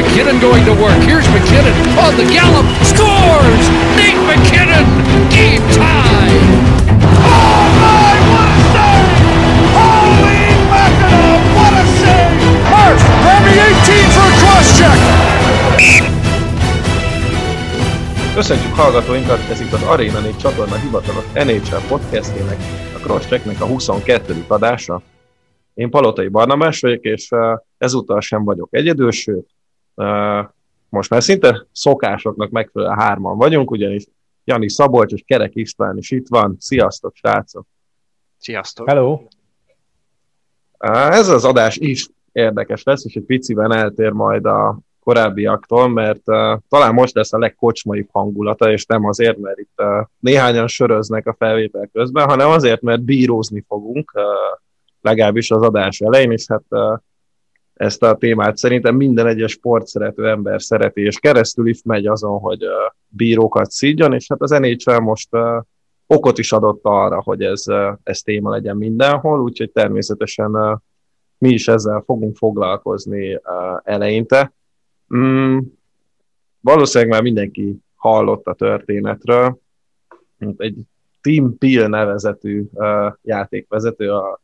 McKinnon going to work. Here's McKinnon on the gallop. Scores! Nate McKinnon! Game tie! A save! Holy a save! Hurst, Remy 18 for a cross check! Köszönjük hallgatóinkat, ez itt az Arena 4 csatorna hivatalos NHL podcastjének, a Crosschecknek a 22. adása. Én Palotai Barnabás vagyok, és ezúttal sem vagyok egyedül, sőt, most már szinte szokásoknak megfelelően hárman vagyunk, ugyanis Jani Szabolcs és Kerek István is itt van. Sziasztok, srácok! Sziasztok! Hello! Ez az adás is érdekes lesz, és egy piciben eltér majd a korábbiaktól, mert uh, talán most lesz a legkocsmaibb hangulata, és nem azért, mert itt uh, néhányan söröznek a felvétel közben, hanem azért, mert bírózni fogunk, uh, legalábbis az adás elején, és hát uh, ezt a témát szerintem minden egyes sportszerető ember szereti, és keresztül is megy azon, hogy bírókat szídjon, és hát az NHL most okot is adott arra, hogy ez, ez téma legyen mindenhol, úgyhogy természetesen mi is ezzel fogunk foglalkozni eleinte. Mm, valószínűleg már mindenki hallott a történetről. Egy Tim Peel nevezetű játékvezető a,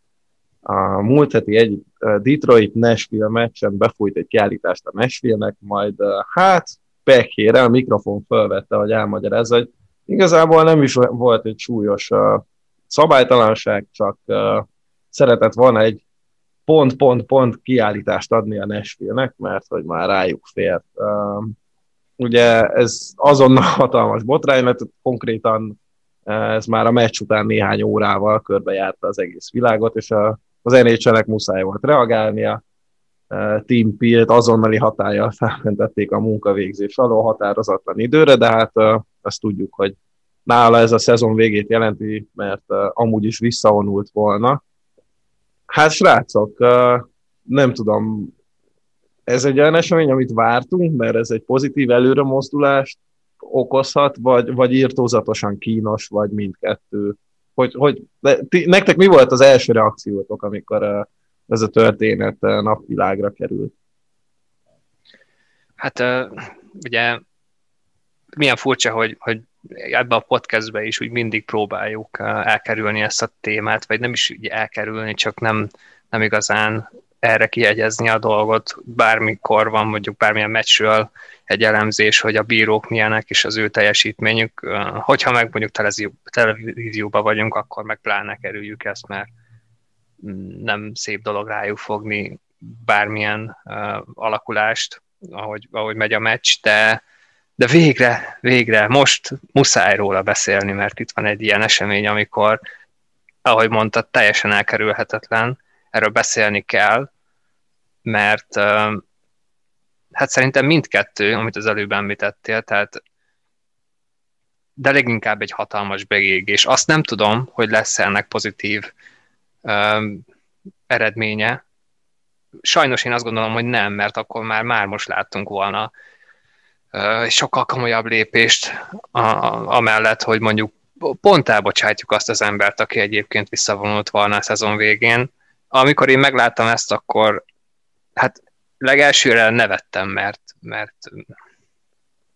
a múlt heti egy uh, Detroit-Nashville meccsen befújt egy kiállítást a Nashville-nek, majd uh, hát pekére a mikrofon felvette, hogy elmagyarázza, hogy igazából nem is volt egy súlyos uh, szabálytalanság, csak uh, szeretett volna egy pont-pont-pont kiállítást adni a Nashville-nek, mert hogy már rájuk fér. Um, ugye ez azonnal hatalmas botrány, mert konkrétan ez már a meccs után néhány órával körbejárta az egész világot, és a, az NHL-nek muszáj volt reagálnia. Team Pilt azonnali hatállyal felmentették a munkavégzés alól határozatlan időre, de hát azt tudjuk, hogy nála ez a szezon végét jelenti, mert amúgy is visszavonult volna, Hát srácok, nem tudom, ez egy olyan esemény, amit vártunk, mert ez egy pozitív előre mozdulást okozhat, vagy, vagy írtózatosan kínos, vagy mindkettő. Hogy, hogy, ti, nektek mi volt az első reakciótok, amikor ez a történet napvilágra került? Hát ugye milyen furcsa, hogy, hogy ebben a podcastben is úgy mindig próbáljuk elkerülni ezt a témát, vagy nem is úgy elkerülni, csak nem, nem igazán erre kiegyezni a dolgot, bármikor van mondjuk bármilyen meccsről egy elemzés, hogy a bírók milyenek, és az ő teljesítményük. Hogyha meg mondjuk televízióban vagyunk, akkor meg pláne kerüljük ezt, mert nem szép dolog rájuk fogni bármilyen alakulást, ahogy, ahogy megy a meccs, de, de végre, végre, most muszáj róla beszélni, mert itt van egy ilyen esemény, amikor, ahogy mondtad, teljesen elkerülhetetlen, erről beszélni kell, mert hát szerintem mindkettő, amit az előbb említettél, tehát de leginkább egy hatalmas begégés. Azt nem tudom, hogy lesz ennek pozitív eredménye. Sajnos én azt gondolom, hogy nem, mert akkor már, már most láttunk volna egy sokkal komolyabb lépést a, amellett, hogy mondjuk pont elbocsátjuk azt az embert, aki egyébként visszavonult volna a szezon végén. Amikor én megláttam ezt, akkor hát legelsőre nevettem, mert, mert,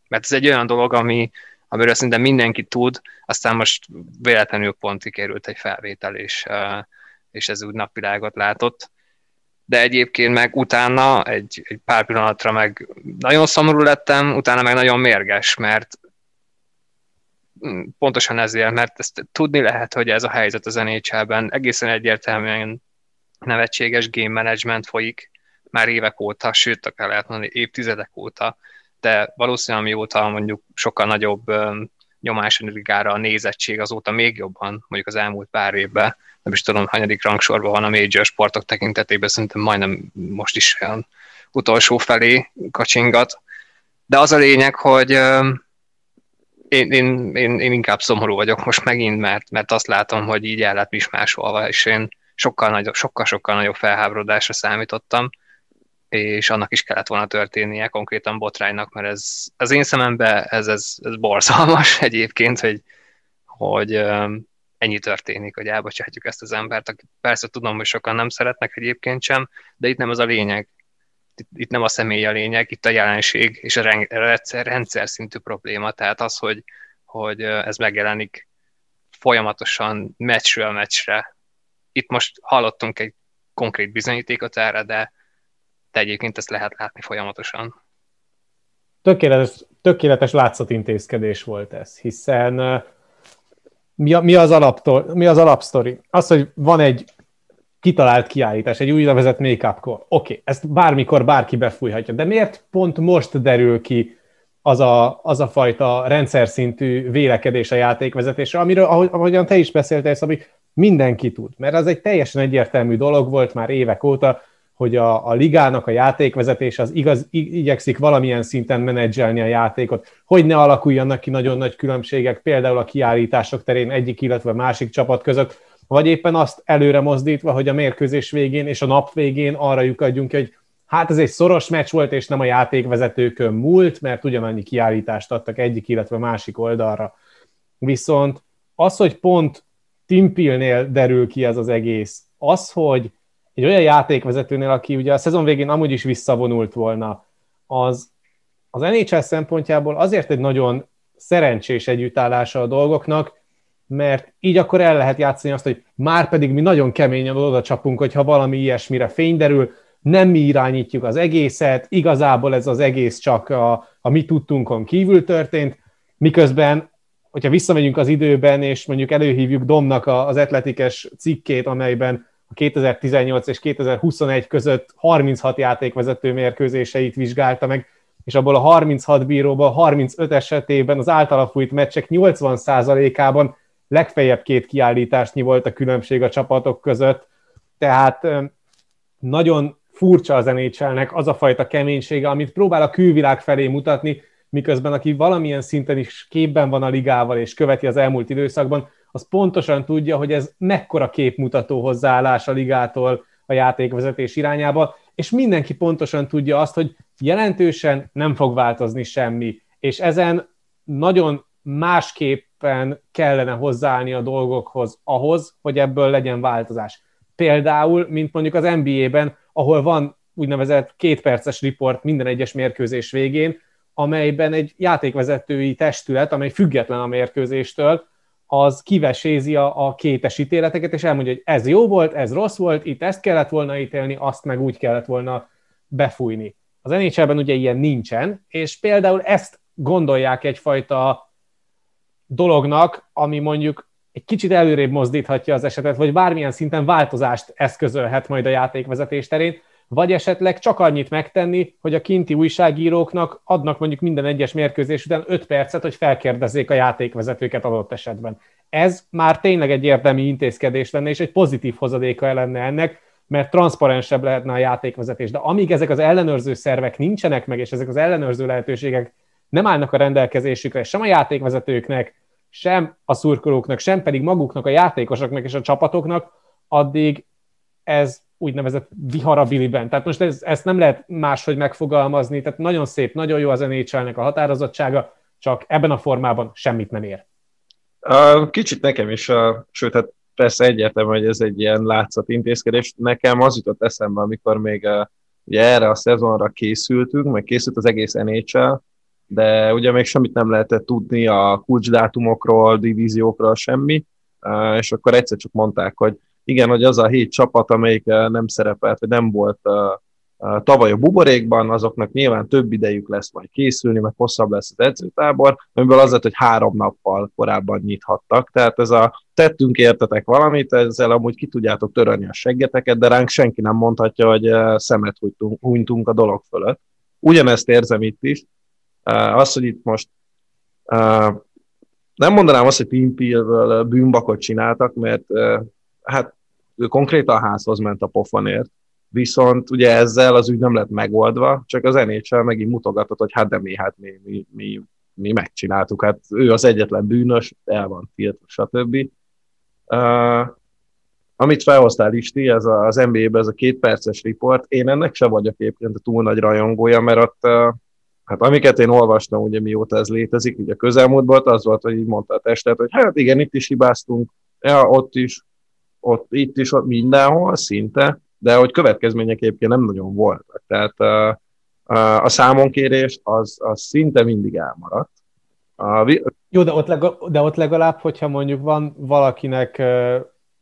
mert ez egy olyan dolog, ami, amiről szerintem mindenki tud, aztán most véletlenül pont kikerült egy felvétel, és, és ez úgy napvilágot látott. De egyébként meg utána egy, egy pár pillanatra meg nagyon szomorú lettem, utána meg nagyon mérges, mert pontosan ezért, mert ezt tudni lehet, hogy ez a helyzet az NHL-ben egészen egyértelműen nevetséges game management folyik már évek óta, sőt, akár lehet mondani évtizedek óta, de valószínűleg mióta mondjuk sokkal nagyobb nyomás a nézettség azóta még jobban, mondjuk az elmúlt pár évben, nem is tudom, hanyadik rangsorban van a major sportok tekintetében, szerintem majdnem most is olyan utolsó felé kacsingat. De az a lényeg, hogy én, én, én, én inkább szomorú vagyok most megint, mert, mert azt látom, hogy így el lett mismásolva, és én sokkal, nagyobb, sokkal, sokkal nagyobb felháborodásra számítottam, és annak is kellett volna történnie konkrétan botránynak, mert ez az én szememben ez, ez, ez borzalmas egyébként, hogy, hogy ennyi történik, hogy elbocsátjuk ezt az embert, akit persze tudom, hogy sokan nem szeretnek egyébként sem, de itt nem az a lényeg. itt, itt nem a személy a lényeg, itt a jelenség és a rendszer, rendszer szintű probléma, tehát az, hogy, hogy ez megjelenik folyamatosan meccsről meccsre. Itt most hallottunk egy konkrét bizonyítékot erre, de, de egyébként ezt lehet látni folyamatosan. Tökéletes, tökéletes látszatintézkedés volt ez, hiszen mi, a, mi, az alaptól, mi az alapsztori? Az, hogy van egy kitalált kiállítás, egy úgynevezett make-up-kor. Oké, okay, ezt bármikor bárki befújhatja, de miért pont most derül ki az a, az a fajta rendszer szintű vélekedés a játékvezetésre, amiről, ahogy, ahogyan te is beszéltél, ami mindenki tud, mert az egy teljesen egyértelmű dolog volt már évek óta, hogy a, a ligának a játékvezetés az igaz, igyekszik valamilyen szinten menedzselni a játékot, hogy ne alakuljanak ki nagyon nagy különbségek, például a kiállítások terén egyik, illetve másik csapat között, vagy éppen azt előre mozdítva, hogy a mérkőzés végén és a nap végén arra lyukadjunk hogy hát ez egy szoros meccs volt, és nem a játékvezetőkön múlt, mert ugyanannyi kiállítást adtak egyik, illetve másik oldalra. Viszont az, hogy pont Timpilnél derül ki ez az egész, az, hogy egy olyan játékvezetőnél, aki ugye a szezon végén amúgy is visszavonult volna, az az NHL szempontjából azért egy nagyon szerencsés együttállása a dolgoknak, mert így akkor el lehet játszani azt, hogy már pedig mi nagyon keményen oda csapunk, hogyha valami ilyesmire fény derül, nem mi irányítjuk az egészet, igazából ez az egész csak a, a mi tudtunkon kívül történt, miközben, hogyha visszamegyünk az időben, és mondjuk előhívjuk Domnak az atletikes cikkét, amelyben a 2018 és 2021 között 36 játékvezető mérkőzéseit vizsgálta meg, és abból a 36 bíróban 35 esetében az általa fújt meccsek 80%-ában legfeljebb két kiállításnyi volt a különbség a csapatok között, tehát nagyon furcsa az nhl az a fajta keménysége, amit próbál a külvilág felé mutatni, miközben aki valamilyen szinten is képben van a ligával és követi az elmúlt időszakban, az pontosan tudja, hogy ez mekkora képmutató hozzáállás a ligától a játékvezetés irányába, és mindenki pontosan tudja azt, hogy jelentősen nem fog változni semmi, és ezen nagyon másképpen kellene hozzáállni a dolgokhoz ahhoz, hogy ebből legyen változás. Például, mint mondjuk az NBA-ben, ahol van úgynevezett kétperces riport minden egyes mérkőzés végén, amelyben egy játékvezetői testület, amely független a mérkőzéstől, az kivesézi a, a kétes ítéleteket, és elmondja, hogy ez jó volt, ez rossz volt, itt ezt kellett volna ítélni, azt meg úgy kellett volna befújni. Az nhl ugye ilyen nincsen, és például ezt gondolják egyfajta dolognak, ami mondjuk egy kicsit előrébb mozdíthatja az esetet, vagy bármilyen szinten változást eszközölhet majd a játékvezetés terén, vagy esetleg csak annyit megtenni, hogy a kinti újságíróknak adnak mondjuk minden egyes mérkőzés után 5 percet, hogy felkérdezzék a játékvezetőket adott esetben. Ez már tényleg egy érdemi intézkedés lenne, és egy pozitív hozadéka lenne ennek, mert transzparensebb lehetne a játékvezetés. De amíg ezek az ellenőrző szervek nincsenek meg, és ezek az ellenőrző lehetőségek nem állnak a rendelkezésükre, sem a játékvezetőknek, sem a szurkolóknak, sem pedig maguknak, a játékosoknak és a csapatoknak, addig ez úgynevezett viharabiliben. Tehát most ez, ezt nem lehet máshogy megfogalmazni, tehát nagyon szép, nagyon jó az nhl a határozottsága, csak ebben a formában semmit nem ér. Kicsit nekem is, sőt, hát persze egyértelmű, hogy ez egy ilyen látszat intézkedés. Nekem az jutott eszembe, amikor még ugye erre a szezonra készültünk, meg készült az egész NHL, de ugye még semmit nem lehetett tudni a kulcsdátumokról, divíziókról, semmi, és akkor egyszer csak mondták, hogy igen, hogy az a hét csapat, amelyik nem szerepelt, vagy nem volt tavaly a buborékban, azoknak nyilván több idejük lesz majd készülni, meg hosszabb lesz az edzőtábor, amiből az lett, hogy három nappal korábban nyithattak. Tehát ez a tettünk értetek valamit, ezzel amúgy ki tudjátok törölni a seggeteket, de ránk senki nem mondhatja, hogy szemet hunytunk a dolog fölött. Ugyanezt érzem itt is, az, hogy itt most nem mondanám azt, hogy Team bűnbakot csináltak, mert hát ő konkrétan a házhoz ment a pofonért, viszont ugye ezzel az ügy nem lett megoldva, csak az NHL megint mutogatott, hogy hát de mi, hát mi, mi, mi, mi megcsináltuk, hát ő az egyetlen bűnös, el van tiltva, stb. Uh, amit felhoztál Isti, ez az NBA-be, ez a két perces riport, én ennek se vagyok egyébként a túl nagy rajongója, mert ott uh, Hát amiket én olvastam, ugye mióta ez létezik, ugye közelmúltban az volt, hogy így mondta a testet, hogy hát igen, itt is hibáztunk, ja, ott is, ott, itt is, ott mindenhol szinte, de hogy következmények nem nagyon voltak. Tehát a számonkérés az, az szinte mindig elmaradt. A... Jó, de ott, legalább, de ott legalább, hogyha mondjuk van valakinek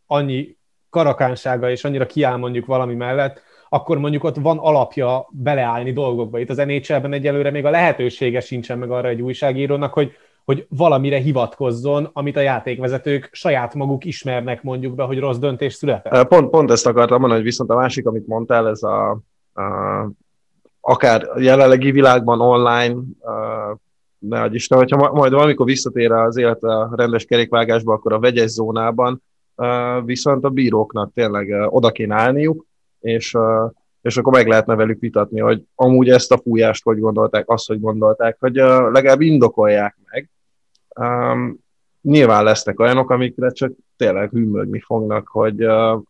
annyi karakánsága és annyira kiáll mondjuk valami mellett, akkor mondjuk ott van alapja beleállni dolgokba. Itt az NHL-ben egyelőre még a lehetősége sincsen meg arra egy újságírónak, hogy, hogy valamire hivatkozzon, amit a játékvezetők saját maguk ismernek mondjuk be, hogy rossz döntés született. Pont, pont ezt akartam mondani, hogy viszont a másik, amit mondtál, ez a, a akár jelenlegi világban online, a, ne adj Isten, hogyha majd valamikor visszatér az élet a rendes kerékvágásba, akkor a vegyes zónában viszont a bíróknak tényleg oda kéne állniuk, és, és akkor meg lehetne velük vitatni, hogy amúgy ezt a fújást hogy gondolták, azt, hogy gondolták, hogy legalább indokolják meg. Um, nyilván lesznek olyanok, amikre csak tényleg hűmögni fognak, hogy uh,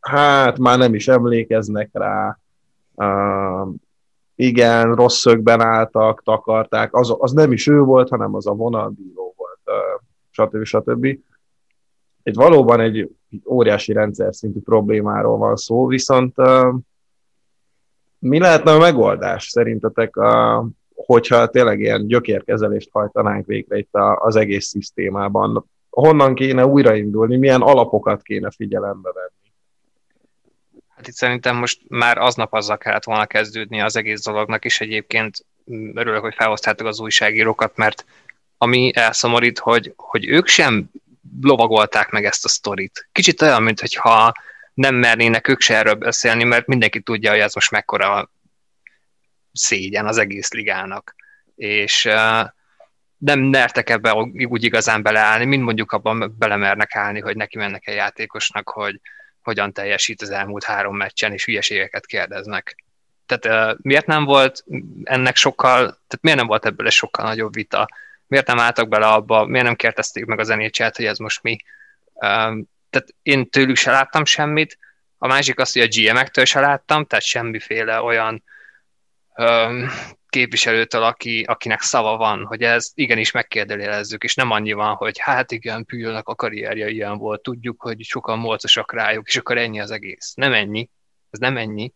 hát már nem is emlékeznek rá, uh, igen, rossz szögben álltak, takarták, az, az nem is ő volt, hanem az a vonalbíró volt, uh, stb. stb. Egy valóban egy óriási rendszer szintű problémáról van szó, viszont mi lehetne a megoldás szerintetek, hogyha tényleg ilyen gyökérkezelést hajtanánk végre itt az egész szisztémában? Honnan kéne újraindulni, milyen alapokat kéne figyelembe venni? Hát itt szerintem most már aznap azzal kellett volna kezdődni az egész dolognak, és egyébként örülök, hogy felhoztátok az újságírókat, mert ami elszomorít, hogy, hogy ők sem lovagolták meg ezt a sztorit. Kicsit olyan, mintha nem mernének ők se erről beszélni, mert mindenki tudja, hogy ez most mekkora szégyen az egész ligának. És uh, nem mertek ebbe úgy igazán beleállni, mint mondjuk abban belemernek állni, hogy neki mennek egy játékosnak, hogy hogyan teljesít az elmúlt három meccsen, és hülyeségeket kérdeznek. Tehát uh, miért nem volt ennek sokkal, tehát miért nem volt ebből egy sokkal nagyobb vita? miért nem álltak bele abba, miért nem kérdezték meg az nhl hogy ez most mi. Tehát én tőlük se láttam semmit, a másik az, hogy a GM-ektől se láttam, tehát semmiféle olyan um, képviselőtől, aki, akinek szava van, hogy ez igenis megkérdőjelezzük, és nem annyi van, hogy hát igen, Pülyölnek a karrierje ilyen volt, tudjuk, hogy sokan molcosak rájuk, és akkor ennyi az egész. Nem ennyi, ez nem ennyi,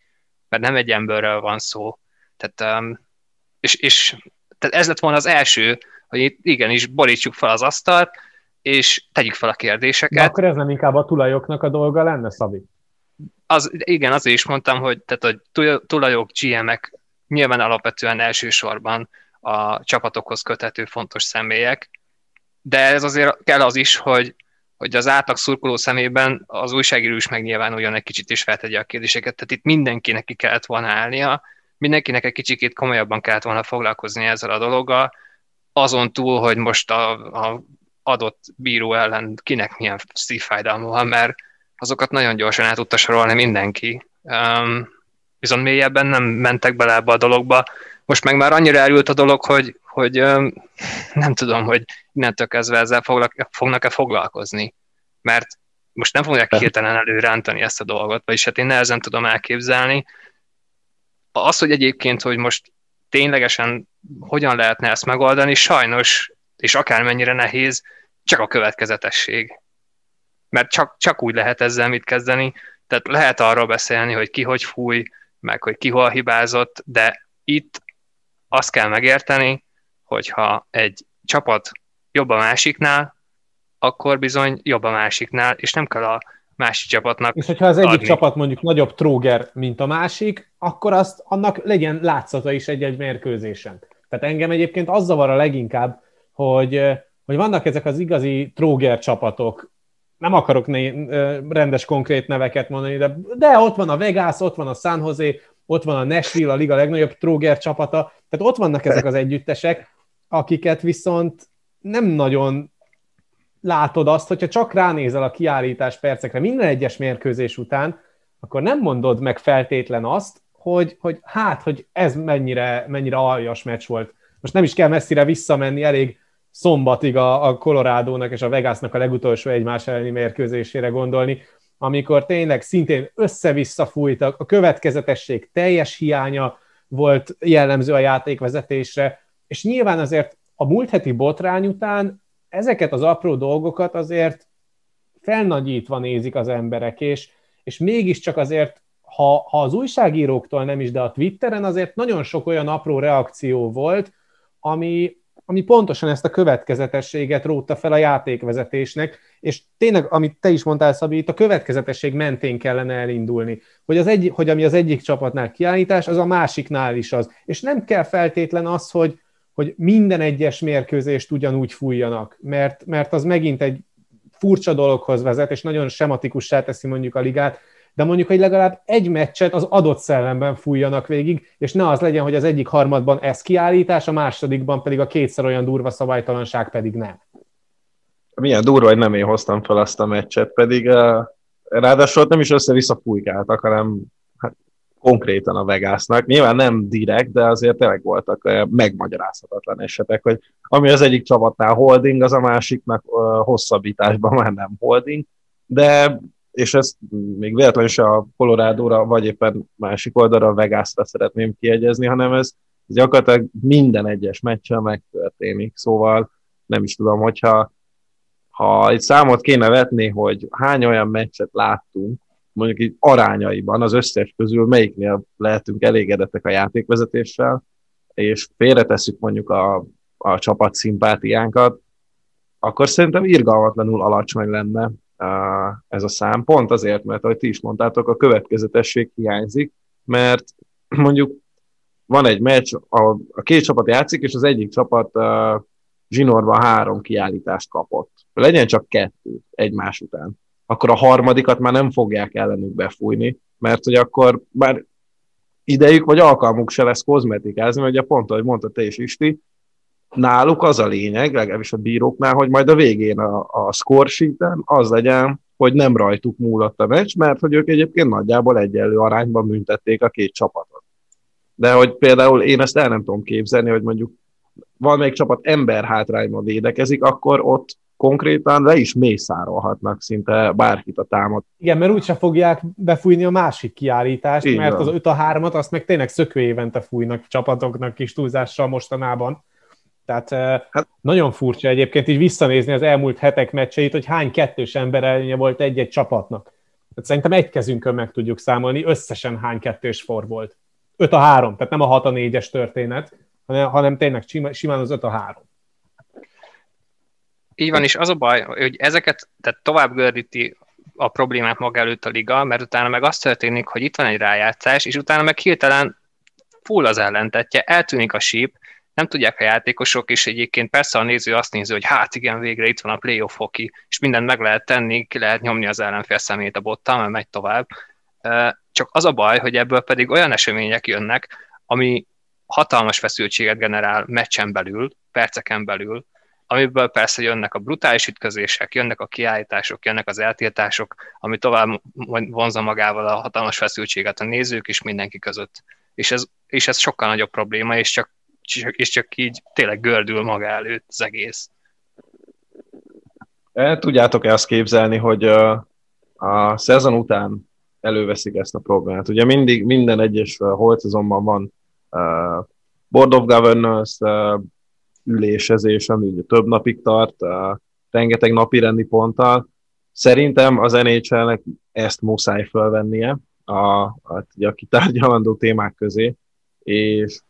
mert nem egy emberről van szó. Tehát, um, és, és tehát ez lett volna az első, hogy itt igenis borítsuk fel az asztalt, és tegyük fel a kérdéseket. De akkor ez nem inkább a tulajoknak a dolga lenne, Szabi? Az, igen, azért is mondtam, hogy tehát a tulajok, GM-ek nyilván alapvetően elsősorban a csapatokhoz köthető fontos személyek, de ez azért kell az is, hogy, hogy az átlag szurkoló szemében az újságíró is megnyilvánuljon egy kicsit is feltegye a kérdéseket, tehát itt mindenkinek ki kellett volna állnia, mindenkinek egy kicsikét komolyabban kellett volna foglalkozni ezzel a dologgal, azon túl, hogy most a, a adott bíró ellen kinek milyen szívfájdalma van, mert azokat nagyon gyorsan át tudta sorolni mindenki. Um, viszont mélyebben nem mentek bele ebbe a dologba. Most meg már annyira elült a dolog, hogy, hogy nem tudom, hogy innentől kezdve ezzel fognak-e foglalkozni. Mert most nem fogják hirtelen előrántani ezt a dolgot, vagyis hát én nehezen tudom elképzelni. Az, hogy egyébként, hogy most ténylegesen hogyan lehetne ezt megoldani, sajnos, és akármennyire nehéz, csak a következetesség. Mert csak, csak úgy lehet ezzel mit kezdeni, tehát lehet arról beszélni, hogy ki hogy fúj, meg hogy ki hol hibázott, de itt azt kell megérteni, hogyha egy csapat jobb a másiknál, akkor bizony jobb a másiknál, és nem kell a másik csapatnak És hogyha az egyik adni. csapat mondjuk nagyobb tróger, mint a másik, akkor azt annak legyen látszata is egy-egy mérkőzésen. Tehát engem egyébként az zavar a leginkább, hogy, hogy vannak ezek az igazi tróger csapatok, nem akarok né, rendes konkrét neveket mondani, de, de ott van a Vegas, ott van a San Jose, ott van a Nashville, a liga legnagyobb tróger csapata, tehát ott vannak ezek az együttesek, akiket viszont nem nagyon látod azt, hogyha csak ránézel a kiállítás percekre minden egyes mérkőzés után, akkor nem mondod meg feltétlen azt, hogy, hogy hát, hogy ez mennyire, mennyire aljas meccs volt. Most nem is kell messzire visszamenni, elég szombatig a, a Colorado-nak és a Vegasnak a legutolsó egymás elleni mérkőzésére gondolni, amikor tényleg szintén össze-vissza fújtak, a következetesség teljes hiánya volt jellemző a játékvezetésre, és nyilván azért a múlt heti botrány után ezeket az apró dolgokat azért felnagyítva nézik az emberek, és, és mégiscsak azért ha, ha az újságíróktól nem is, de a Twitteren azért nagyon sok olyan apró reakció volt, ami, ami pontosan ezt a következetességet rótta fel a játékvezetésnek, és tényleg, amit te is mondtál, Szabi, itt a következetesség mentén kellene elindulni, hogy, az egy, hogy ami az egyik csapatnál kiállítás, az a másiknál is az. És nem kell feltétlen az, hogy, hogy minden egyes mérkőzést ugyanúgy fújjanak, mert, mert az megint egy furcsa dologhoz vezet, és nagyon sematikussá teszi mondjuk a ligát, de mondjuk, hogy legalább egy meccset az adott szellemben fújjanak végig, és ne az legyen, hogy az egyik harmadban ez kiállítás, a másodikban pedig a kétszer olyan durva szabálytalanság pedig nem. Milyen durva, hogy nem én hoztam fel azt a meccset, pedig uh, ráadásul nem is össze-vissza fújkáltak, hanem hát, konkrétan a Vegasnak. Nyilván nem direkt, de azért tényleg voltak uh, megmagyarázhatatlan esetek, hogy ami az egyik csapatnál holding, az a másiknak uh, hosszabbításban már nem holding, de és ezt még véletlenül se a Colorado-ra, vagy éppen másik oldalra, a Vegas-ra szeretném kiegyezni, hanem ez, ez gyakorlatilag minden egyes meccsen megtörténik. Szóval nem is tudom, hogyha ha egy számot kéne vetni, hogy hány olyan meccset láttunk, mondjuk így arányaiban az összes közül melyiknél lehetünk elégedettek a játékvezetéssel, és félretesszük mondjuk a, a csapat szimpátiánkat, akkor szerintem irgalmatlanul alacsony lenne ez a szám, pont azért, mert ahogy ti is mondtátok, a következetesség hiányzik, mert mondjuk van egy meccs, a, a két csapat játszik, és az egyik csapat uh, zsinórban három kiállítást kapott. Legyen csak kettő egymás után. Akkor a harmadikat már nem fogják ellenük befújni, mert hogy akkor már idejük vagy alkalmuk se lesz kozmetikázni, mert ugye pont, ahogy mondta te is Isti, náluk az a lényeg, legalábbis a bíróknál, hogy majd a végén a, a score sheeten az legyen, hogy nem rajtuk múlott a meccs, mert hogy ők egyébként nagyjából egyenlő arányban büntették a két csapatot. De hogy például én ezt el nem tudom képzelni, hogy mondjuk valamelyik csapat ember hátrányban védekezik, akkor ott konkrétan le is mészárolhatnak szinte bárkit a támad. Igen, mert úgyse fogják befújni a másik kiállítást, Így mert van. az 5 a 3-at azt meg tényleg szökő évente fújnak csapatoknak kis túlzással mostanában. Tehát hát, nagyon furcsa egyébként így visszanézni az elmúlt hetek meccseit, hogy hány kettős ember előnye volt egy-egy csapatnak. Tehát szerintem egy kezünkön meg tudjuk számolni, összesen hány kettős for volt. 5 a 3, tehát nem a 6 a 4-es történet, hanem, hanem tényleg simán az 5 a 3. Így van, és az a baj, hogy ezeket tehát tovább gördíti a problémát maga előtt a liga, mert utána meg az történik, hogy itt van egy rájátszás, és utána meg hirtelen full az ellentetje, eltűnik a síp, nem tudják a játékosok, és egyébként persze a néző azt nézi, hogy hát igen, végre itt van a playoff hoki, és mindent meg lehet tenni, ki lehet nyomni az ellenfél szemét a bottal, mert megy tovább. Csak az a baj, hogy ebből pedig olyan események jönnek, ami hatalmas feszültséget generál meccsen belül, perceken belül, amiből persze jönnek a brutális ütközések, jönnek a kiállítások, jönnek az eltiltások, ami tovább vonza magával a hatalmas feszültséget a nézők és mindenki között. És ez, és ez sokkal nagyobb probléma, és csak és csak így tényleg gördül maga előtt az egész. El tudjátok-e azt képzelni, hogy a, a szezon után előveszik ezt a problémát? Ugye mindig, minden egyes holt szezonban van uh, Board of Governors ülésezés, ami ugye több napig tart, rengeteg napi rendi ponttal. Szerintem az NHL-nek ezt muszáj felvennie a, a, a kitárgyalandó témák közé, és,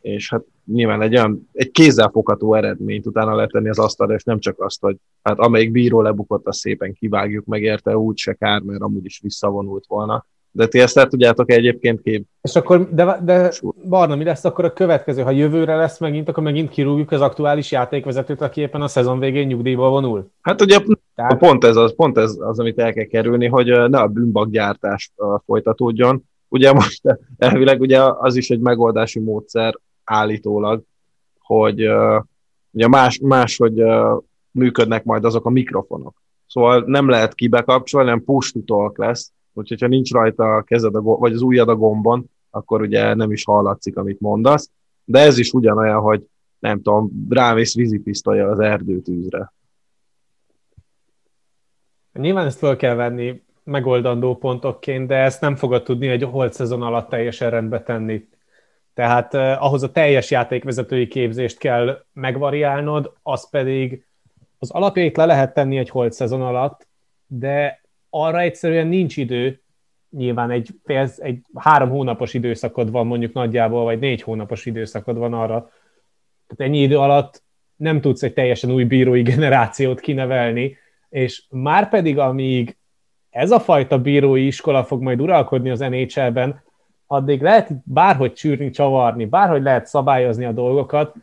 és hát nyilván egy olyan, egy kézzelfogható eredményt utána letenni az asztalra, és nem csak azt, hogy hát amelyik bíró lebukott, azt szépen kivágjuk meg érte, úgy se kár, mert amúgy is visszavonult volna. De ti ezt el tudjátok egyébként kép. És akkor, de, de Barna, mi lesz akkor a következő? Ha jövőre lesz megint, akkor megint kirúgjuk az aktuális játékvezetőt, aki éppen a szezon végén nyugdíjból vonul? Hát ugye Tehát... pont, ez az, pont ez az, amit el kell kerülni, hogy ne a bűnbakgyártás folytatódjon. Ugye most elvileg ugye az is egy megoldási módszer, állítólag, hogy uh, ugye más, máshogy uh, működnek majd azok a mikrofonok. Szóval nem lehet kibekapcsolni, nem push to lesz, úgyhogy ha nincs rajta a kezed a, vagy az ujjad a gombon, akkor ugye nem is hallatszik, amit mondasz. De ez is ugyanolyan, hogy nem tudom, rámész vízipisztolya az erdőtűzre. Nyilván ezt fel kell venni megoldandó pontokként, de ezt nem fogod tudni egy holt szezon alatt teljesen rendbe tenni. Tehát eh, ahhoz a teljes játékvezetői képzést kell megvariálnod, az pedig az alapjait le lehet tenni egy holt szezon alatt, de arra egyszerűen nincs idő, nyilván egy, fél, egy három hónapos időszakod van mondjuk nagyjából, vagy négy hónapos időszakod van arra. Tehát ennyi idő alatt nem tudsz egy teljesen új bírói generációt kinevelni, és már pedig amíg ez a fajta bírói iskola fog majd uralkodni az NHL-ben, addig lehet bárhogy csűrni, csavarni, bárhogy lehet szabályozni a dolgokat,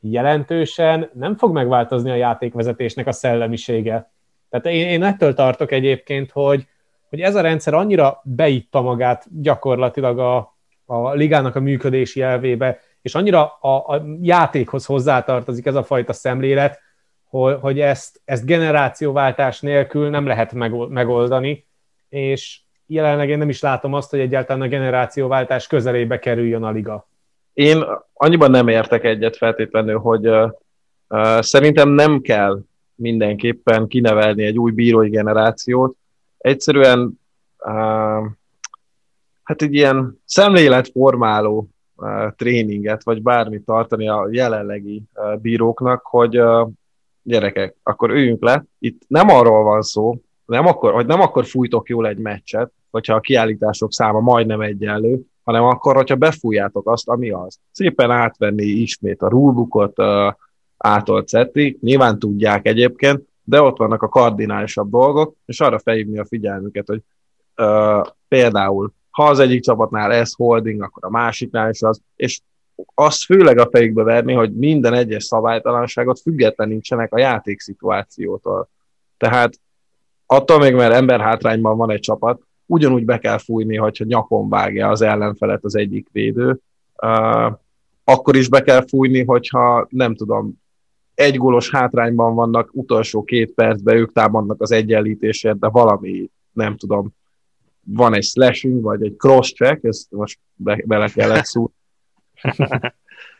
jelentősen nem fog megváltozni a játékvezetésnek a szellemisége. Tehát én, én ettől tartok egyébként, hogy, hogy ez a rendszer annyira beitta magát gyakorlatilag a, a ligának a működési elvébe, és annyira a, a játékhoz hozzátartozik ez a fajta szemlélet, hogy, hogy ezt, ezt generációváltás nélkül nem lehet megoldani, és jelenleg én nem is látom azt, hogy egyáltalán a generációváltás közelébe kerüljön a liga. Én annyiban nem értek egyet feltétlenül, hogy uh, szerintem nem kell mindenképpen kinevelni egy új bírói generációt. Egyszerűen uh, hát egy ilyen szemléletformáló uh, tréninget, vagy bármit tartani a jelenlegi uh, bíróknak, hogy uh, gyerekek, akkor üljünk le. Itt nem arról van szó, nem akkor, hogy nem akkor fújtok jól egy meccset, hogyha a kiállítások száma majdnem egyenlő, hanem akkor, hogyha befújjátok azt, ami az. Szépen átvenni ismét a rulebookot, átolt szettik, nyilván tudják egyébként, de ott vannak a kardinálisabb dolgok, és arra felhívni a figyelmüket, hogy uh, például, ha az egyik csapatnál ez holding, akkor a másiknál is az, és azt főleg a fejükbe verni, hogy minden egyes szabálytalanságot függetlenítsenek a játékszituációtól. Tehát attól még, mert emberhátrányban van egy csapat, ugyanúgy be kell fújni, hogyha nyakon vágja az ellenfelet az egyik védő, uh, akkor is be kell fújni, hogyha nem tudom, egy gólos hátrányban vannak, utolsó két percben ők támadnak az egyenlítésért, de valami, nem tudom, van egy slashing, vagy egy cross-check, ezt most be, bele kellett szúrni.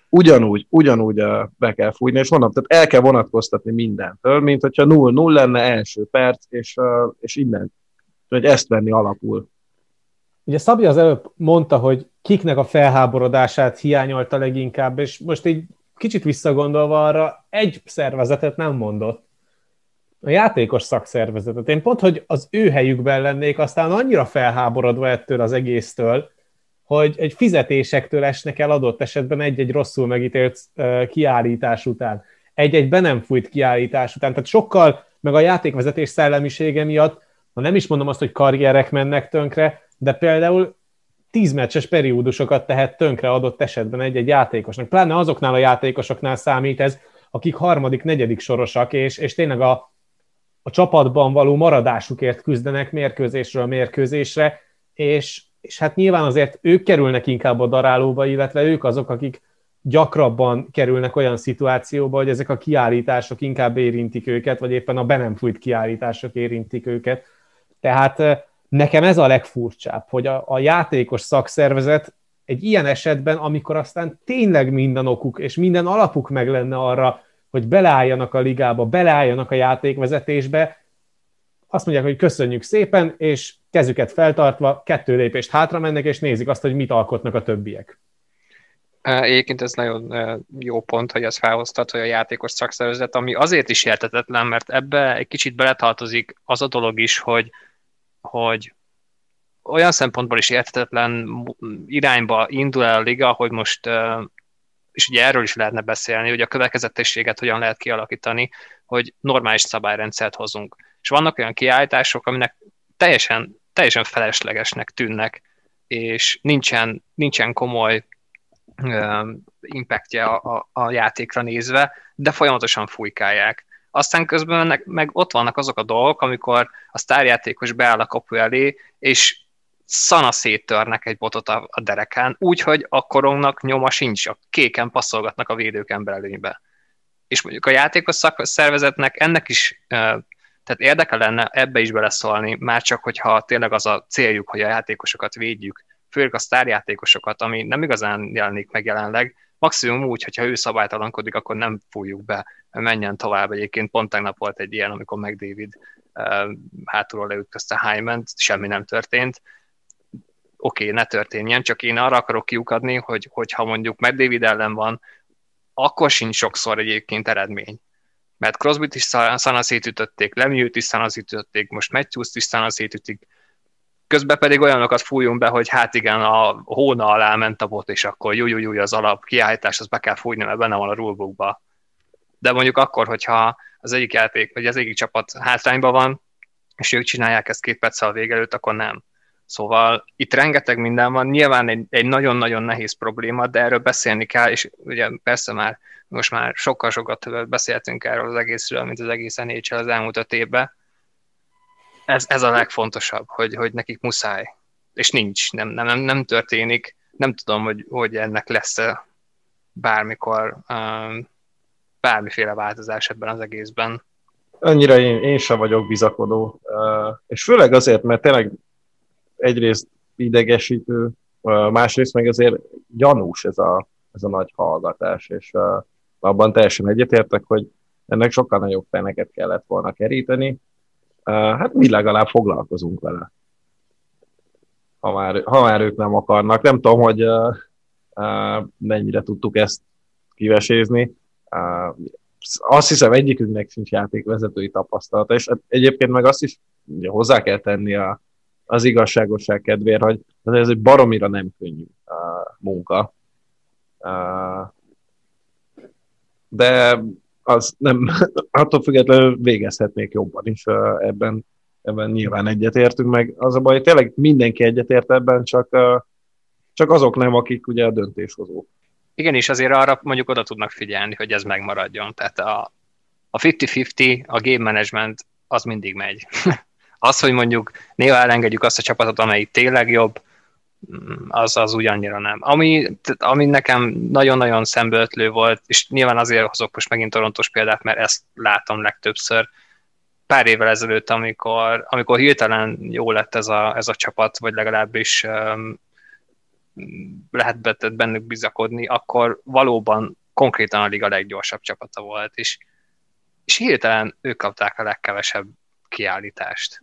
Ugyanúgy, ugyanúgy be kell fújni, és mondom, tehát el kell vonatkoztatni mindentől, mint hogyha 0-0 lenne első perc, és, és innen, hogy ezt venni alapul. Ugye Szabi az előbb mondta, hogy kiknek a felháborodását hiányolta leginkább, és most így kicsit visszagondolva arra, egy szervezetet nem mondott. A játékos szakszervezetet. Én pont, hogy az ő helyükben lennék, aztán annyira felháborodva ettől az egésztől, hogy egy fizetésektől esnek el adott esetben egy-egy rosszul megítélt kiállítás után, egy-egy be nem fújt kiállítás után. Tehát sokkal, meg a játékvezetés szellemisége miatt, ha nem is mondom azt, hogy karrierek mennek tönkre, de például tízmeccses periódusokat tehet tönkre adott esetben egy-egy játékosnak. Pláne azoknál a játékosoknál számít ez, akik harmadik, negyedik sorosak, és, és tényleg a, a csapatban való maradásukért küzdenek mérkőzésről mérkőzésre, és, és hát nyilván azért ők kerülnek inkább a darálóba, illetve ők azok, akik gyakrabban kerülnek olyan szituációba, hogy ezek a kiállítások inkább érintik őket, vagy éppen a be nem fújt kiállítások érintik őket. Tehát Nekem ez a legfurcsább, hogy a, a játékos szakszervezet egy ilyen esetben, amikor aztán tényleg minden okuk és minden alapuk meg lenne arra, hogy beleálljanak a ligába, beleálljanak a játékvezetésbe, azt mondják, hogy köszönjük szépen, és kezüket feltartva kettő lépést hátra mennek, és nézik azt, hogy mit alkotnak a többiek. Egyébként ez nagyon jó pont, hogy ezt felhoztad, hogy a játékos szakszervezet, ami azért is értetetlen, mert ebbe egy kicsit beletartozik az a dolog is, hogy hogy olyan szempontból is érthetetlen irányba indul el a liga, hogy most, és ugye erről is lehetne beszélni, hogy a következetességet hogyan lehet kialakítani, hogy normális szabályrendszert hozunk. És vannak olyan kiállítások, aminek teljesen, teljesen feleslegesnek tűnnek, és nincsen, nincsen komoly impactja a, a, a játékra nézve, de folyamatosan fújkálják. Aztán közben meg, meg ott vannak azok a dolgok, amikor a sztárjátékos beáll a kapu elé, és szana széttörnek egy botot a, a derekán, úgyhogy a korongnak nyoma sincs, a kéken passzolgatnak a védők emberelőnybe. És mondjuk a játékos szakszervezetnek ennek is tehát érdeke lenne ebbe is beleszólni, már csak hogyha tényleg az a céljuk, hogy a játékosokat védjük, főleg a sztárjátékosokat, ami nem igazán jelenik meg jelenleg, maximum úgy, hogyha ő szabálytalankodik, akkor nem fújjuk be, menjen tovább. Egyébként pont tegnap volt egy ilyen, amikor meg David hátulról leütközte hyman semmi nem történt. Oké, okay, ne történjen, csak én arra akarok kiukadni, hogy, hogyha mondjuk meg David ellen van, akkor sincs sokszor egyébként eredmény. Mert Crosby-t is szana szétütötték, Lemieux-t is szana szétütötték, most Matthews-t is szana szétütik, közben pedig olyanokat fújunk be, hogy hát igen, a hóna alá ment a bot, és akkor jó, jó, jó, az alap kiállítás, az be kell fújni, mert benne van a rulebookba. De mondjuk akkor, hogyha az egyik játék, vagy az egyik csapat hátrányban van, és ők csinálják ezt két perccel a vége előtt, akkor nem. Szóval itt rengeteg minden van, nyilván egy, egy nagyon-nagyon nehéz probléma, de erről beszélni kell, és ugye persze már most már sokkal-sokat beszéltünk erről az egészről, mint az egész NHL az elmúlt öt évben. Ez, ez a legfontosabb, hogy, hogy nekik muszáj. És nincs, nem, nem, nem történik. Nem tudom, hogy, hogy ennek lesz-e bármikor um, bármiféle változás ebben az egészben. Annyira én, én sem vagyok bizakodó. Uh, és főleg azért, mert tényleg egyrészt idegesítő, másrészt meg azért gyanús ez a, ez a nagy hallgatás, és abban teljesen egyetértek, hogy ennek sokkal nagyobb feneket kellett volna keríteni. Hát mi legalább foglalkozunk vele. Ha már, ha már ők nem akarnak. Nem tudom, hogy mennyire tudtuk ezt kivesézni. Azt hiszem egyikünknek sincs játékvezetői tapasztalata, és hát egyébként meg azt is ugye, hozzá kell tenni a, az igazságosság kedvéért, hogy ez egy baromira nem könnyű munka de az nem, attól függetlenül végezhetnék jobban is ebben, ebben nyilván egyetértünk meg. Az a baj, tényleg mindenki egyetért ebben, csak, csak azok nem, akik ugye a döntéshozók. Igen, és azért arra mondjuk oda tudnak figyelni, hogy ez megmaradjon. Tehát a, a 50-50, a game management az mindig megy. az, hogy mondjuk néha elengedjük azt a csapatot, amelyik tényleg jobb, az, az ugyannyira nem. Ami, ami nekem nagyon-nagyon szemböltlő volt, és nyilván azért hozok most megint torontos példát, mert ezt látom legtöbbször, pár évvel ezelőtt, amikor, amikor hirtelen jó lett ez a, ez a csapat, vagy legalábbis um, lehet bennük bizakodni, akkor valóban konkrétan a liga leggyorsabb csapata volt, és, és hirtelen ők kapták a legkevesebb kiállítást.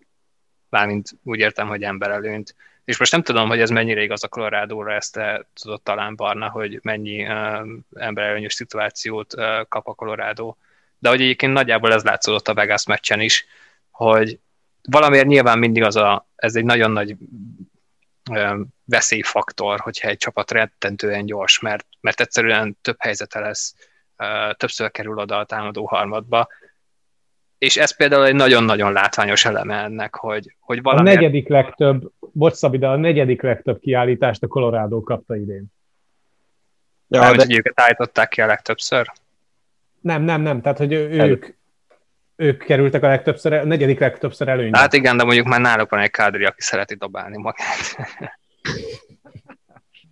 Mármint úgy értem, hogy emberelőnyt. És most nem tudom, hogy ez mennyire igaz a Colorado-ra, ezt te tudod talán Barna, hogy mennyi uh, emberelőnyös szituációt uh, kap a Colorado. De hogy egyébként nagyjából ez látszódott a Vegas meccsen is, hogy valamiért nyilván mindig az a, ez egy nagyon nagy uh, veszélyfaktor, hogyha egy csapat rettentően gyors, mert, mert egyszerűen több helyzete lesz, uh, többször kerül oda a támadó harmadba, és ez például egy nagyon-nagyon látványos eleme ennek, hogy, hogy valami... A negyedik legtöbb, bocs Szabi, de a negyedik legtöbb kiállítást a Colorado kapta idén. Ja, Mármint, de... hogy őket állították ki a legtöbbször? Nem, nem, nem, tehát hogy ők, ők kerültek a legtöbbször, a negyedik legtöbbször előnybe. Hát igen, de mondjuk már náluk van egy kádri, aki szereti dobálni magát.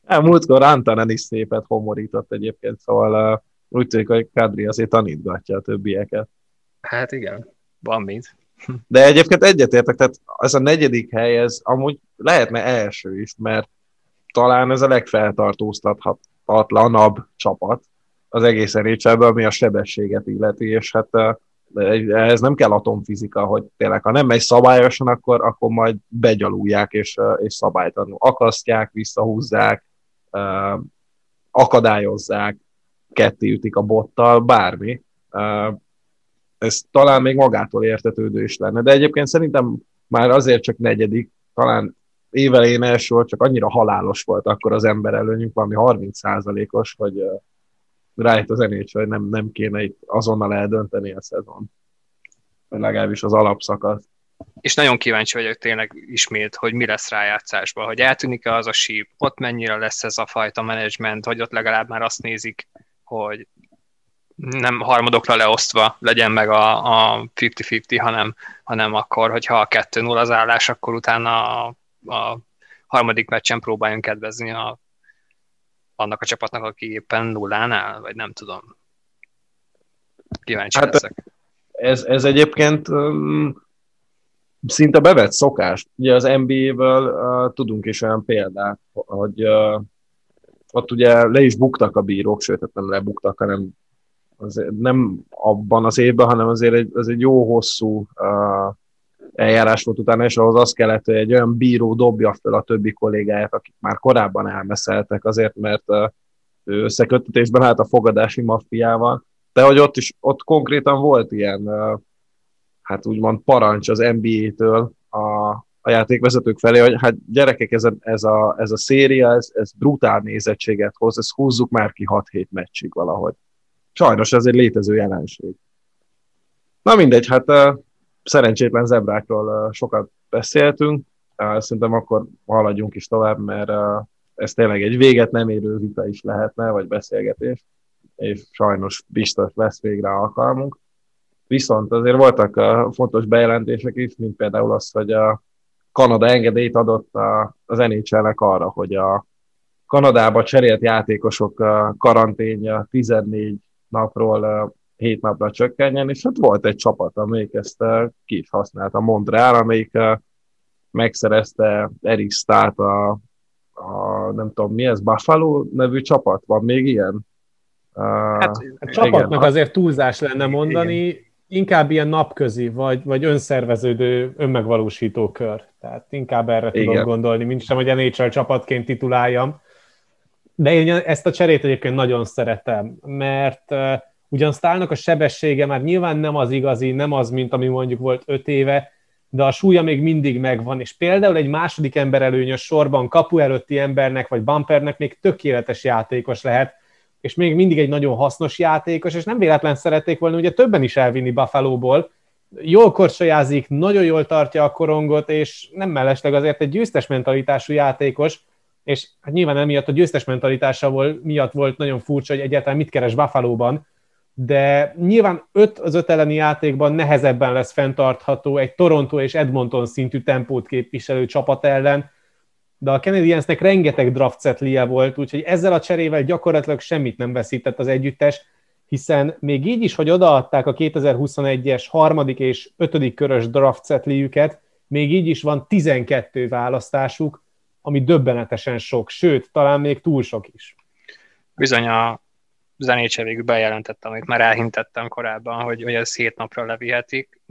Ja, múltkor Antanen is szépet homorított egyébként, szóval uh, úgy tűnik, hogy Kadri azért tanítgatja a többieket. Hát igen, van mit. De egyébként egyetértek, tehát ez a negyedik hely, ez amúgy lehetne első is, mert talán ez a legfeltartóztathatatlanabb csapat az egész nhl ami a sebességet illeti, és hát ez nem kell atomfizika, hogy tényleg, ha nem megy szabályosan, akkor, akkor majd begyalulják, és, és szabálytalanul akasztják, visszahúzzák, akadályozzák, ketté ütik a bottal, bármi ez talán még magától értetődő is lenne. De egyébként szerintem már azért csak negyedik, talán évelén első csak annyira halálos volt akkor az ember előnyünk, valami 30%-os, hogy uh, rájött az NHL, hogy nem, nem kéne itt azonnal eldönteni a szezon. Legalábbis az alapszakasz. És nagyon kíváncsi vagyok tényleg ismét, hogy mi lesz rájátszásban, hogy eltűnik-e az a síp, ott mennyire lesz ez a fajta menedzsment, hogy ott legalább már azt nézik, hogy nem harmadokra leosztva legyen meg a, a 50-50, hanem, hanem akkor, hogyha a 2-0 az állás, akkor utána a, a harmadik meccsen próbáljunk kedvezni a, annak a csapatnak, aki éppen nullán áll, vagy nem tudom. Kíváncsi hát leszek. Ez, ez egyébként um, szinte bevett szokás. Ugye az NBA-ből uh, tudunk is olyan példát, hogy uh, ott ugye le is buktak a bírók, sőt, hát nem lebuktak, hanem az nem abban az évben, hanem azért egy, az egy jó hosszú uh, eljárás volt utána, és ahhoz az kellett, hogy egy olyan bíró dobja fel a többi kollégáját, akik már korábban elmeszeltek, azért, mert uh, ő összekötetésben állt a fogadási maffiával, de hogy ott is, ott konkrétan volt ilyen, uh, hát úgymond parancs az NBA-től a, a játékvezetők felé, hogy hát gyerekek, ez a, ez a, ez a széria, ez, ez brutál nézettséget hoz, ezt húzzuk már ki 6-7 meccsig valahogy. Sajnos ez egy létező jelenség. Na mindegy, hát uh, szerencsétlen zebrákról uh, sokat beszéltünk, uh, szerintem akkor haladjunk is tovább, mert uh, ez tényleg egy véget nem érő vita is lehetne, vagy beszélgetés, és sajnos biztos lesz végre alkalmunk. Viszont azért voltak uh, fontos bejelentések is, mint például az, hogy a Kanada engedélyt adott a, az nhl arra, hogy a Kanadába cserélt játékosok karanténja 14 napról 7 napra csökkenjen, és ott volt egy csapat, amelyik ezt ki is használta, Montreal, amelyik megszerezte Eric Stát a, a, nem tudom mi ez, Buffalo nevű csapat, van még ilyen? Hát a csapatnak igen. azért túlzás lenne mondani, igen inkább ilyen napközi, vagy, vagy önszerveződő, önmegvalósító kör. Tehát inkább erre Igen. tudom gondolni, mint sem, hogy NHL csapatként tituláljam. De én ezt a cserét egyébként nagyon szeretem, mert uh, ugyan Stálnak a sebessége már nyilván nem az igazi, nem az, mint ami mondjuk volt öt éve, de a súlya még mindig megvan, és például egy második ember előnyös sorban kapu előtti embernek vagy bumpernek még tökéletes játékos lehet, és még mindig egy nagyon hasznos játékos, és nem véletlen szerették volna ugye többen is elvinni Buffalo-ból. Jól korsajázik, nagyon jól tartja a korongot, és nem mellesleg azért egy győztes mentalitású játékos, és hát nyilván emiatt a győztes mentalitása volt, miatt volt nagyon furcsa, hogy egyáltalán mit keres Buffalo-ban, de nyilván öt az öt elleni játékban nehezebben lesz fenntartható egy Toronto és Edmonton szintű tempót képviselő csapat ellen, de a Canadiensnek rengeteg draft setlie volt, úgyhogy ezzel a cserével gyakorlatilag semmit nem veszített az együttes, hiszen még így is, hogy odaadták a 2021-es harmadik és ötödik körös draft setliüket, még így is van 12 választásuk, ami döbbenetesen sok, sőt, talán még túl sok is. Bizony a zenécse végül bejelentette, amit már elhintettem korábban, hogy, hogy ez hét napra levihetik.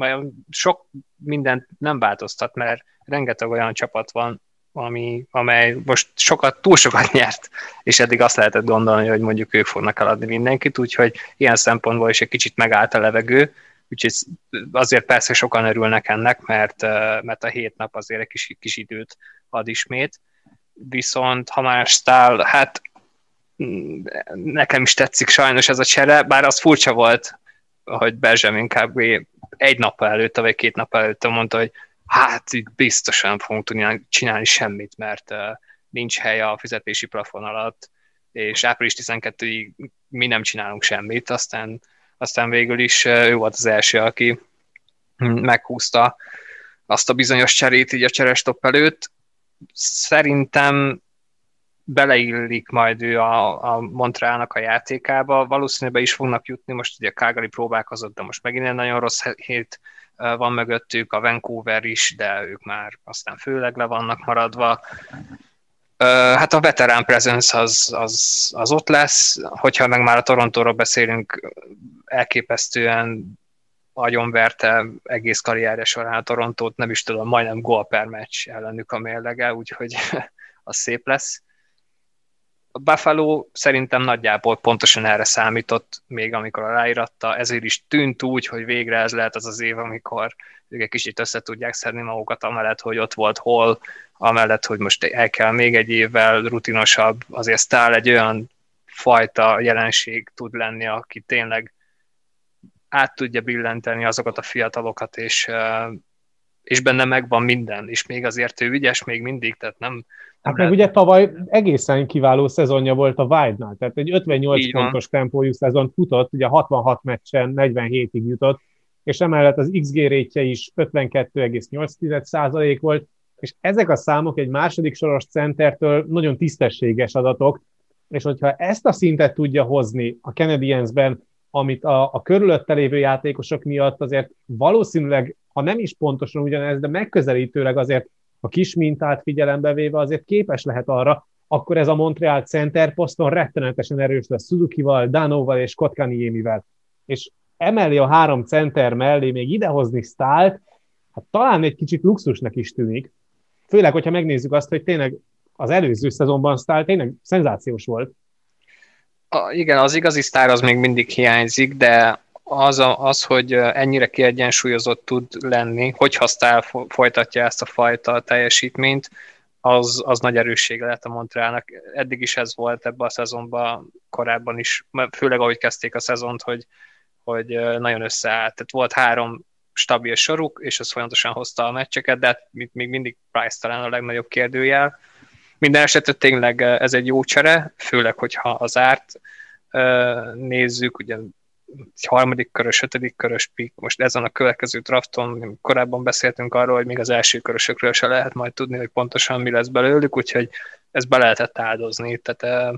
Sok mindent nem változtat, mert rengeteg olyan csapat van, ami, amely most sokat, túl sokat nyert, és eddig azt lehetett gondolni, hogy mondjuk ők fognak eladni mindenkit, úgyhogy ilyen szempontból is egy kicsit megállt a levegő, úgyhogy azért persze sokan örülnek ennek, mert, mert a hét nap azért egy kis, kis időt ad ismét, viszont ha már Stál, hát mm, nekem is tetszik sajnos ez a csere, bár az furcsa volt, hogy Benjamin kb. egy nap előtte, vagy két nap előtte mondta, hogy hát biztosan nem fogunk tudni csinálni semmit, mert nincs hely a fizetési plafon alatt, és április 12-ig mi nem csinálunk semmit, aztán, aztán végül is ő volt az első, aki meghúzta azt a bizonyos cserét így a cserestop előtt. Szerintem beleillik majd ő a, a Montrealnak a játékába, valószínűleg be is fognak jutni, most ugye Kágali próbálkozott, de most megint egy nagyon rossz hét van mögöttük, a Vancouver is, de ők már aztán főleg le vannak maradva. Hát a veterán presence az, az, az ott lesz, hogyha meg már a Torontóról beszélünk, elképesztően agyonverte egész karrierje során a Torontót, nem is tudom, majdnem gól per meccs ellenük a mérlege, úgyhogy az szép lesz. A Buffalo szerintem nagyjából pontosan erre számított, még amikor ráiratta, ezért is tűnt úgy, hogy végre ez lehet az az év, amikor ők egy kicsit össze tudják szedni magukat, amellett, hogy ott volt hol, amellett, hogy most el kell még egy évvel rutinosabb, azért Stál egy olyan fajta jelenség tud lenni, aki tényleg át tudja billenteni azokat a fiatalokat, és, és benne megvan minden, és még azért ő ügyes még mindig, tehát nem, Hát meg ugye tavaly egészen kiváló szezonja volt a Wild-nál, tehát egy 58 Így pontos van. tempójú szezon futott, ugye 66 meccsen 47-ig jutott, és emellett az XG rétje is 52,8% volt, és ezek a számok egy második soros centertől nagyon tisztességes adatok, és hogyha ezt a szintet tudja hozni a Canadiensben, amit a, a körülötte lévő játékosok miatt azért valószínűleg, ha nem is pontosan ugyanez, de megközelítőleg azért a kis mintát figyelembe véve azért képes lehet arra, akkor ez a Montreal center poszton rettenetesen erős lesz Suzuki-val, Danóval és Kotkaniémivel. És emellé a három center mellé még idehozni Stált, hát talán egy kicsit luxusnak is tűnik. Főleg, hogyha megnézzük azt, hogy tényleg az előző szezonban Stál tényleg szenzációs volt. A, igen, az igazi sztár az még mindig hiányzik, de az, a, az, hogy ennyire kiegyensúlyozott tud lenni, hogy használ folytatja ezt a fajta teljesítményt, az, az nagy erőssége lehet a Montrealnak. Eddig is ez volt ebben a szezonban, korábban is, főleg ahogy kezdték a szezont, hogy, hogy nagyon összeállt. Tehát volt három stabil soruk, és az folyamatosan hozta a meccseket, de hát még mindig Price talán a legnagyobb kérdőjel. Minden esetre tényleg ez egy jó csere, főleg, hogyha az árt nézzük, ugye egy harmadik körös, ötödik körös pick, most ezen a következő drafton, korábban beszéltünk arról, hogy még az első körösökről se lehet majd tudni, hogy pontosan mi lesz belőlük, úgyhogy ezt be lehetett áldozni. Tehát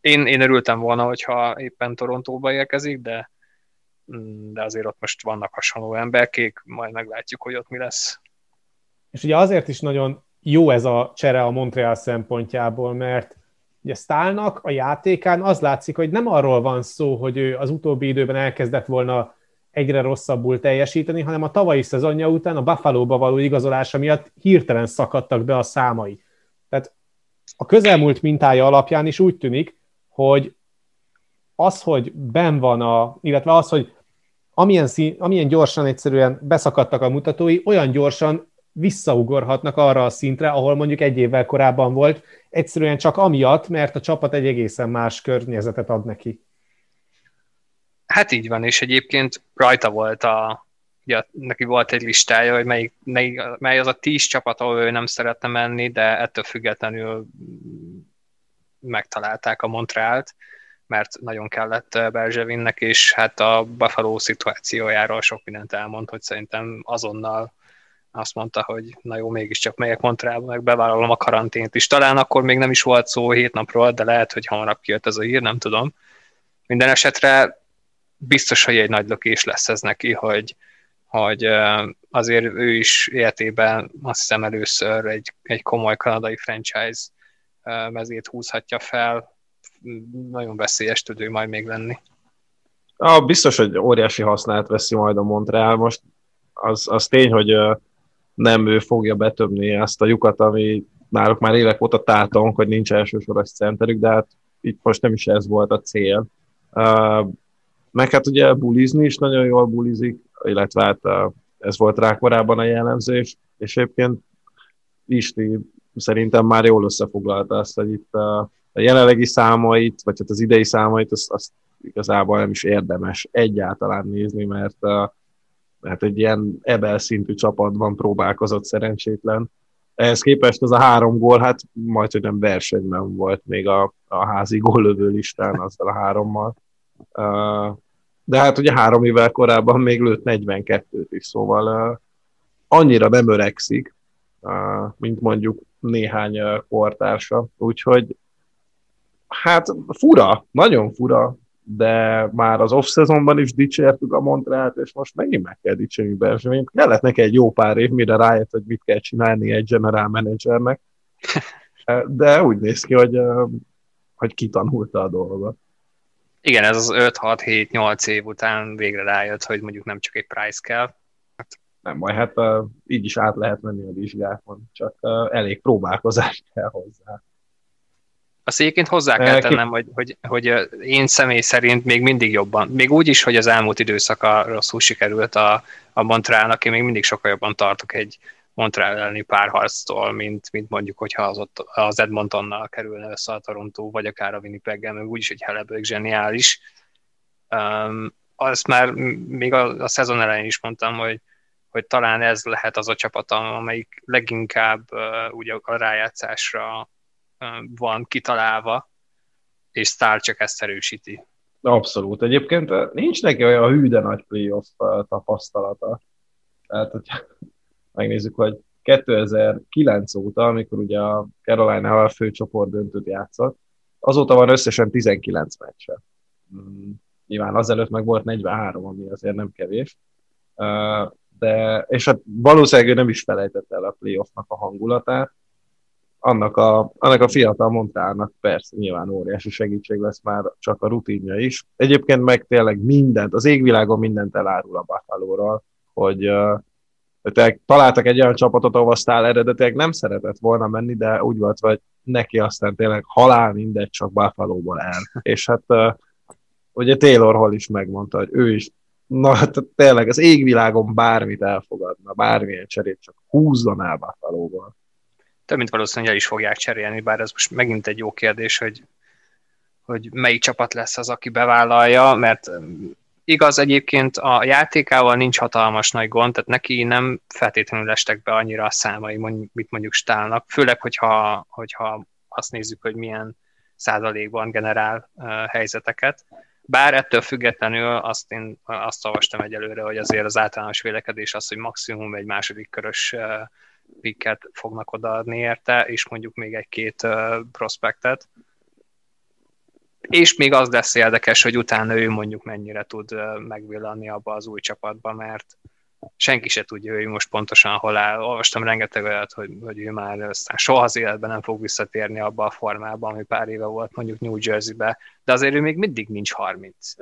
én, én örültem volna, hogyha éppen Torontóba érkezik, de, de azért ott most vannak hasonló emberkék, majd meglátjuk, hogy ott mi lesz. És ugye azért is nagyon jó ez a csere a Montreal szempontjából, mert Ugye Stálnak a játékán az látszik, hogy nem arról van szó, hogy ő az utóbbi időben elkezdett volna egyre rosszabbul teljesíteni, hanem a tavalyi szezonja után a Buffalo-ba való igazolása miatt hirtelen szakadtak be a számai. Tehát a közelmúlt mintája alapján is úgy tűnik, hogy az, hogy ben van a, illetve az, hogy amilyen, szín, amilyen gyorsan egyszerűen beszakadtak a mutatói, olyan gyorsan visszaugorhatnak arra a szintre, ahol mondjuk egy évvel korábban volt, egyszerűen csak amiatt, mert a csapat egy egészen más környezetet ad neki. Hát így van, és egyébként rajta volt a, ugye, neki volt egy listája, hogy melyik, melyik, mely az a tíz csapat, ahol ő nem szeretne menni, de ettől függetlenül megtalálták a Montrealt, mert nagyon kellett Bergevinnek, és hát a Buffalo szituációjáról sok mindent elmond, hogy szerintem azonnal azt mondta, hogy na jó, mégiscsak melyek Montrealba, meg bevállalom a karantént is. Talán akkor még nem is volt szó hét napról, de lehet, hogy hamarabb kijött ez a hír, nem tudom. Minden esetre biztos, hogy egy nagy lökés lesz ez neki, hogy, hogy azért ő is életében azt hiszem először egy, egy komoly kanadai franchise mezét húzhatja fel. Nagyon veszélyes tud ő majd még lenni. Ah, biztos, hogy óriási hasznát veszi majd a Montreal. Most az, az tény, hogy nem ő fogja betöbni ezt a lyukat, ami náluk már évek óta tátunk, hogy nincs elsősoros centerük, de hát itt most nem is ez volt a cél. Uh, meg hát ugye bulizni is nagyon jól bulizik, illetve hát uh, ez volt rá korábban a jellemző, és, egyébként Isti szerintem már jól összefoglalta azt, hogy itt a, a jelenlegi számait, vagy hát az idei számait, azt, azt igazából nem is érdemes egyáltalán nézni, mert uh, mert egy ilyen ebel szintű csapatban próbálkozott szerencsétlen. Ehhez képest az a három gól, hát majd, hogy nem versenyben volt még a, a házi góllövő listán azzal a hárommal. De hát ugye három évvel korábban még lőtt 42-t is, szóval annyira nem öregszik, mint mondjuk néhány kortársa, úgyhogy hát fura, nagyon fura, de már az off-szezonban is dicsértük a Montrealt, és most megint meg kell dicsérni Berzseményt. Kellett neki egy jó pár év, mire rájött, hogy mit kell csinálni egy general managernek, de úgy néz ki, hogy, hogy kitanulta a dolgot. Igen, ez az 5-6-7-8 év után végre rájött, hogy mondjuk nem csak egy price kell. Hát, nem baj, hát így is át lehet menni a vizsgákon, csak elég próbálkozás kell hozzá. Azt egyébként hozzá kell tennem, hogy, hogy, hogy én személy szerint még mindig jobban, még úgy is, hogy az elmúlt időszaka rosszul sikerült a, a Montrealnak, én még mindig sokkal jobban tartok egy Montreal elleni párharctól, mint, mint mondjuk, hogyha az, ott, az Edmontonnal kerülne össze a Toronto, vagy akár a Winnipeggel, meg úgyis, hogy Hellebuck zseniális. Um, azt már még a, a szezon elején is mondtam, hogy, hogy talán ez lehet az a csapat, amelyik leginkább uh, ugye a rájátszásra van kitalálva, és Star csak ezt erősíti. Abszolút. Egyébként nincs neki olyan hűde nagy playoff tapasztalata. Tehát, hogy megnézzük, hogy 2009 óta, amikor ugye a Carolina a főcsoport döntőt játszott, azóta van összesen 19 meccse. Mm, nyilván azelőtt meg volt 43, ami azért nem kevés. De, és hát valószínűleg nem is felejtette el a playoffnak a hangulatát, annak a, annak a fiatal Montrának persze nyilván óriási segítség lesz már csak a rutinja is. Egyébként meg tényleg mindent, az égvilágon mindent elárul a buffalo hogy uh, találtak egy olyan csapatot, ahova Stál eredetileg nem szeretett volna menni, de úgy volt, hogy neki aztán tényleg halál mindegy, csak Buffalo-ból el. És hát uh, ugye Taylor Hall is megmondta, hogy ő is, na hát tényleg az égvilágon bármit elfogadna, bármilyen cserét, csak húzzon el Buffalo-val. Több mint valószínűleg el is fogják cserélni, bár ez most megint egy jó kérdés, hogy, hogy melyik csapat lesz az, aki bevállalja, mert igaz egyébként a játékával nincs hatalmas nagy gond, tehát neki nem feltétlenül estek be annyira a számai, mit mondjuk stálnak, főleg, hogyha, hogyha azt nézzük, hogy milyen százalékban generál uh, helyzeteket. Bár ettől függetlenül azt én azt olvastam egyelőre, hogy azért az általános vélekedés az, hogy maximum egy második körös uh, picket fognak odaadni érte, és mondjuk még egy-két prospektet. És még az lesz érdekes, hogy utána ő mondjuk mennyire tud uh, abba az új csapatba, mert senki se tudja, hogy most pontosan hol áll. Olvastam rengeteg olyat, hogy, hogy ő már aztán soha az életben nem fog visszatérni abba a formába, ami pár éve volt mondjuk New Jersey-be, de azért ő még mindig nincs 30.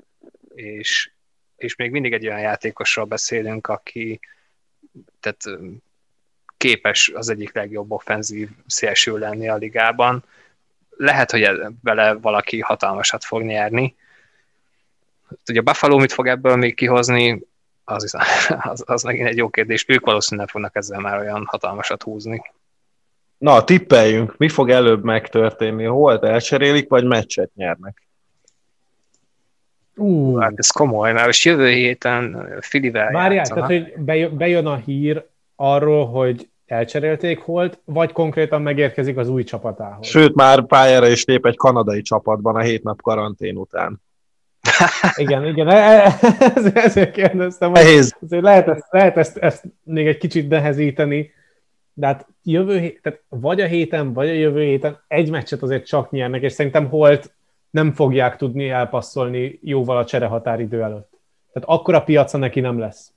És, és még mindig egy olyan játékosról beszélünk, aki tehát képes az egyik legjobb offenzív szélső lenni a ligában. Lehet, hogy vele valaki hatalmasat fog nyerni. Ugye a Buffalo mit fog ebből még kihozni, az, az, az megint egy jó kérdés. Ők valószínűleg fognak ezzel már olyan hatalmasat húzni. Na, tippeljünk, mi fog előbb megtörténni? Hol elcserélik, vagy meccset nyernek? Uh. Hát ez komoly, mert most jövő héten Filivel Várjál, tehát, hogy bejön a hír arról, hogy elcserélték Holt, vagy konkrétan megérkezik az új csapatához? Sőt, már pályára is lép egy kanadai csapatban a hét nap karantén után. Igen, igen, e- e- ezért kérdeztem, azért lehet, ezt, lehet ezt, ezt még egy kicsit nehezíteni, de hát jövő hét, tehát vagy a héten, vagy a jövő héten egy meccset azért csak nyernek, és szerintem Holt nem fogják tudni elpasszolni jóval a csere határidő előtt. Tehát akkor a piaca neki nem lesz.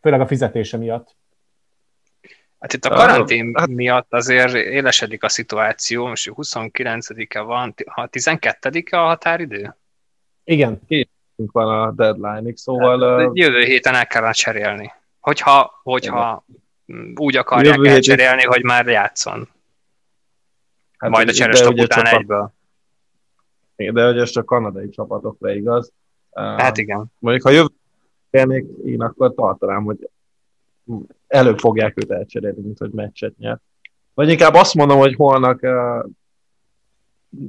Főleg a fizetése miatt. Hát itt a karantén hát, miatt azért élesedik a szituáció, most 29-e van, ha 12-e a határidő? Igen. Két van a deadline-ig, szóval... Hát, jövő héten el kellene cserélni. Hogyha, hogyha úgy akarják jövő elcserélni, héten... hogy már játszon. Hát Majd a cserestop után csak egyből. De hogy ez csak kanadai csapatokra igaz. Hát igen. Mondjuk, ha jövő héten én akkor tartanám, hogy előbb fogják őt elcserélni, mint hogy meccset nyer. Vagy inkább azt mondom, hogy holnak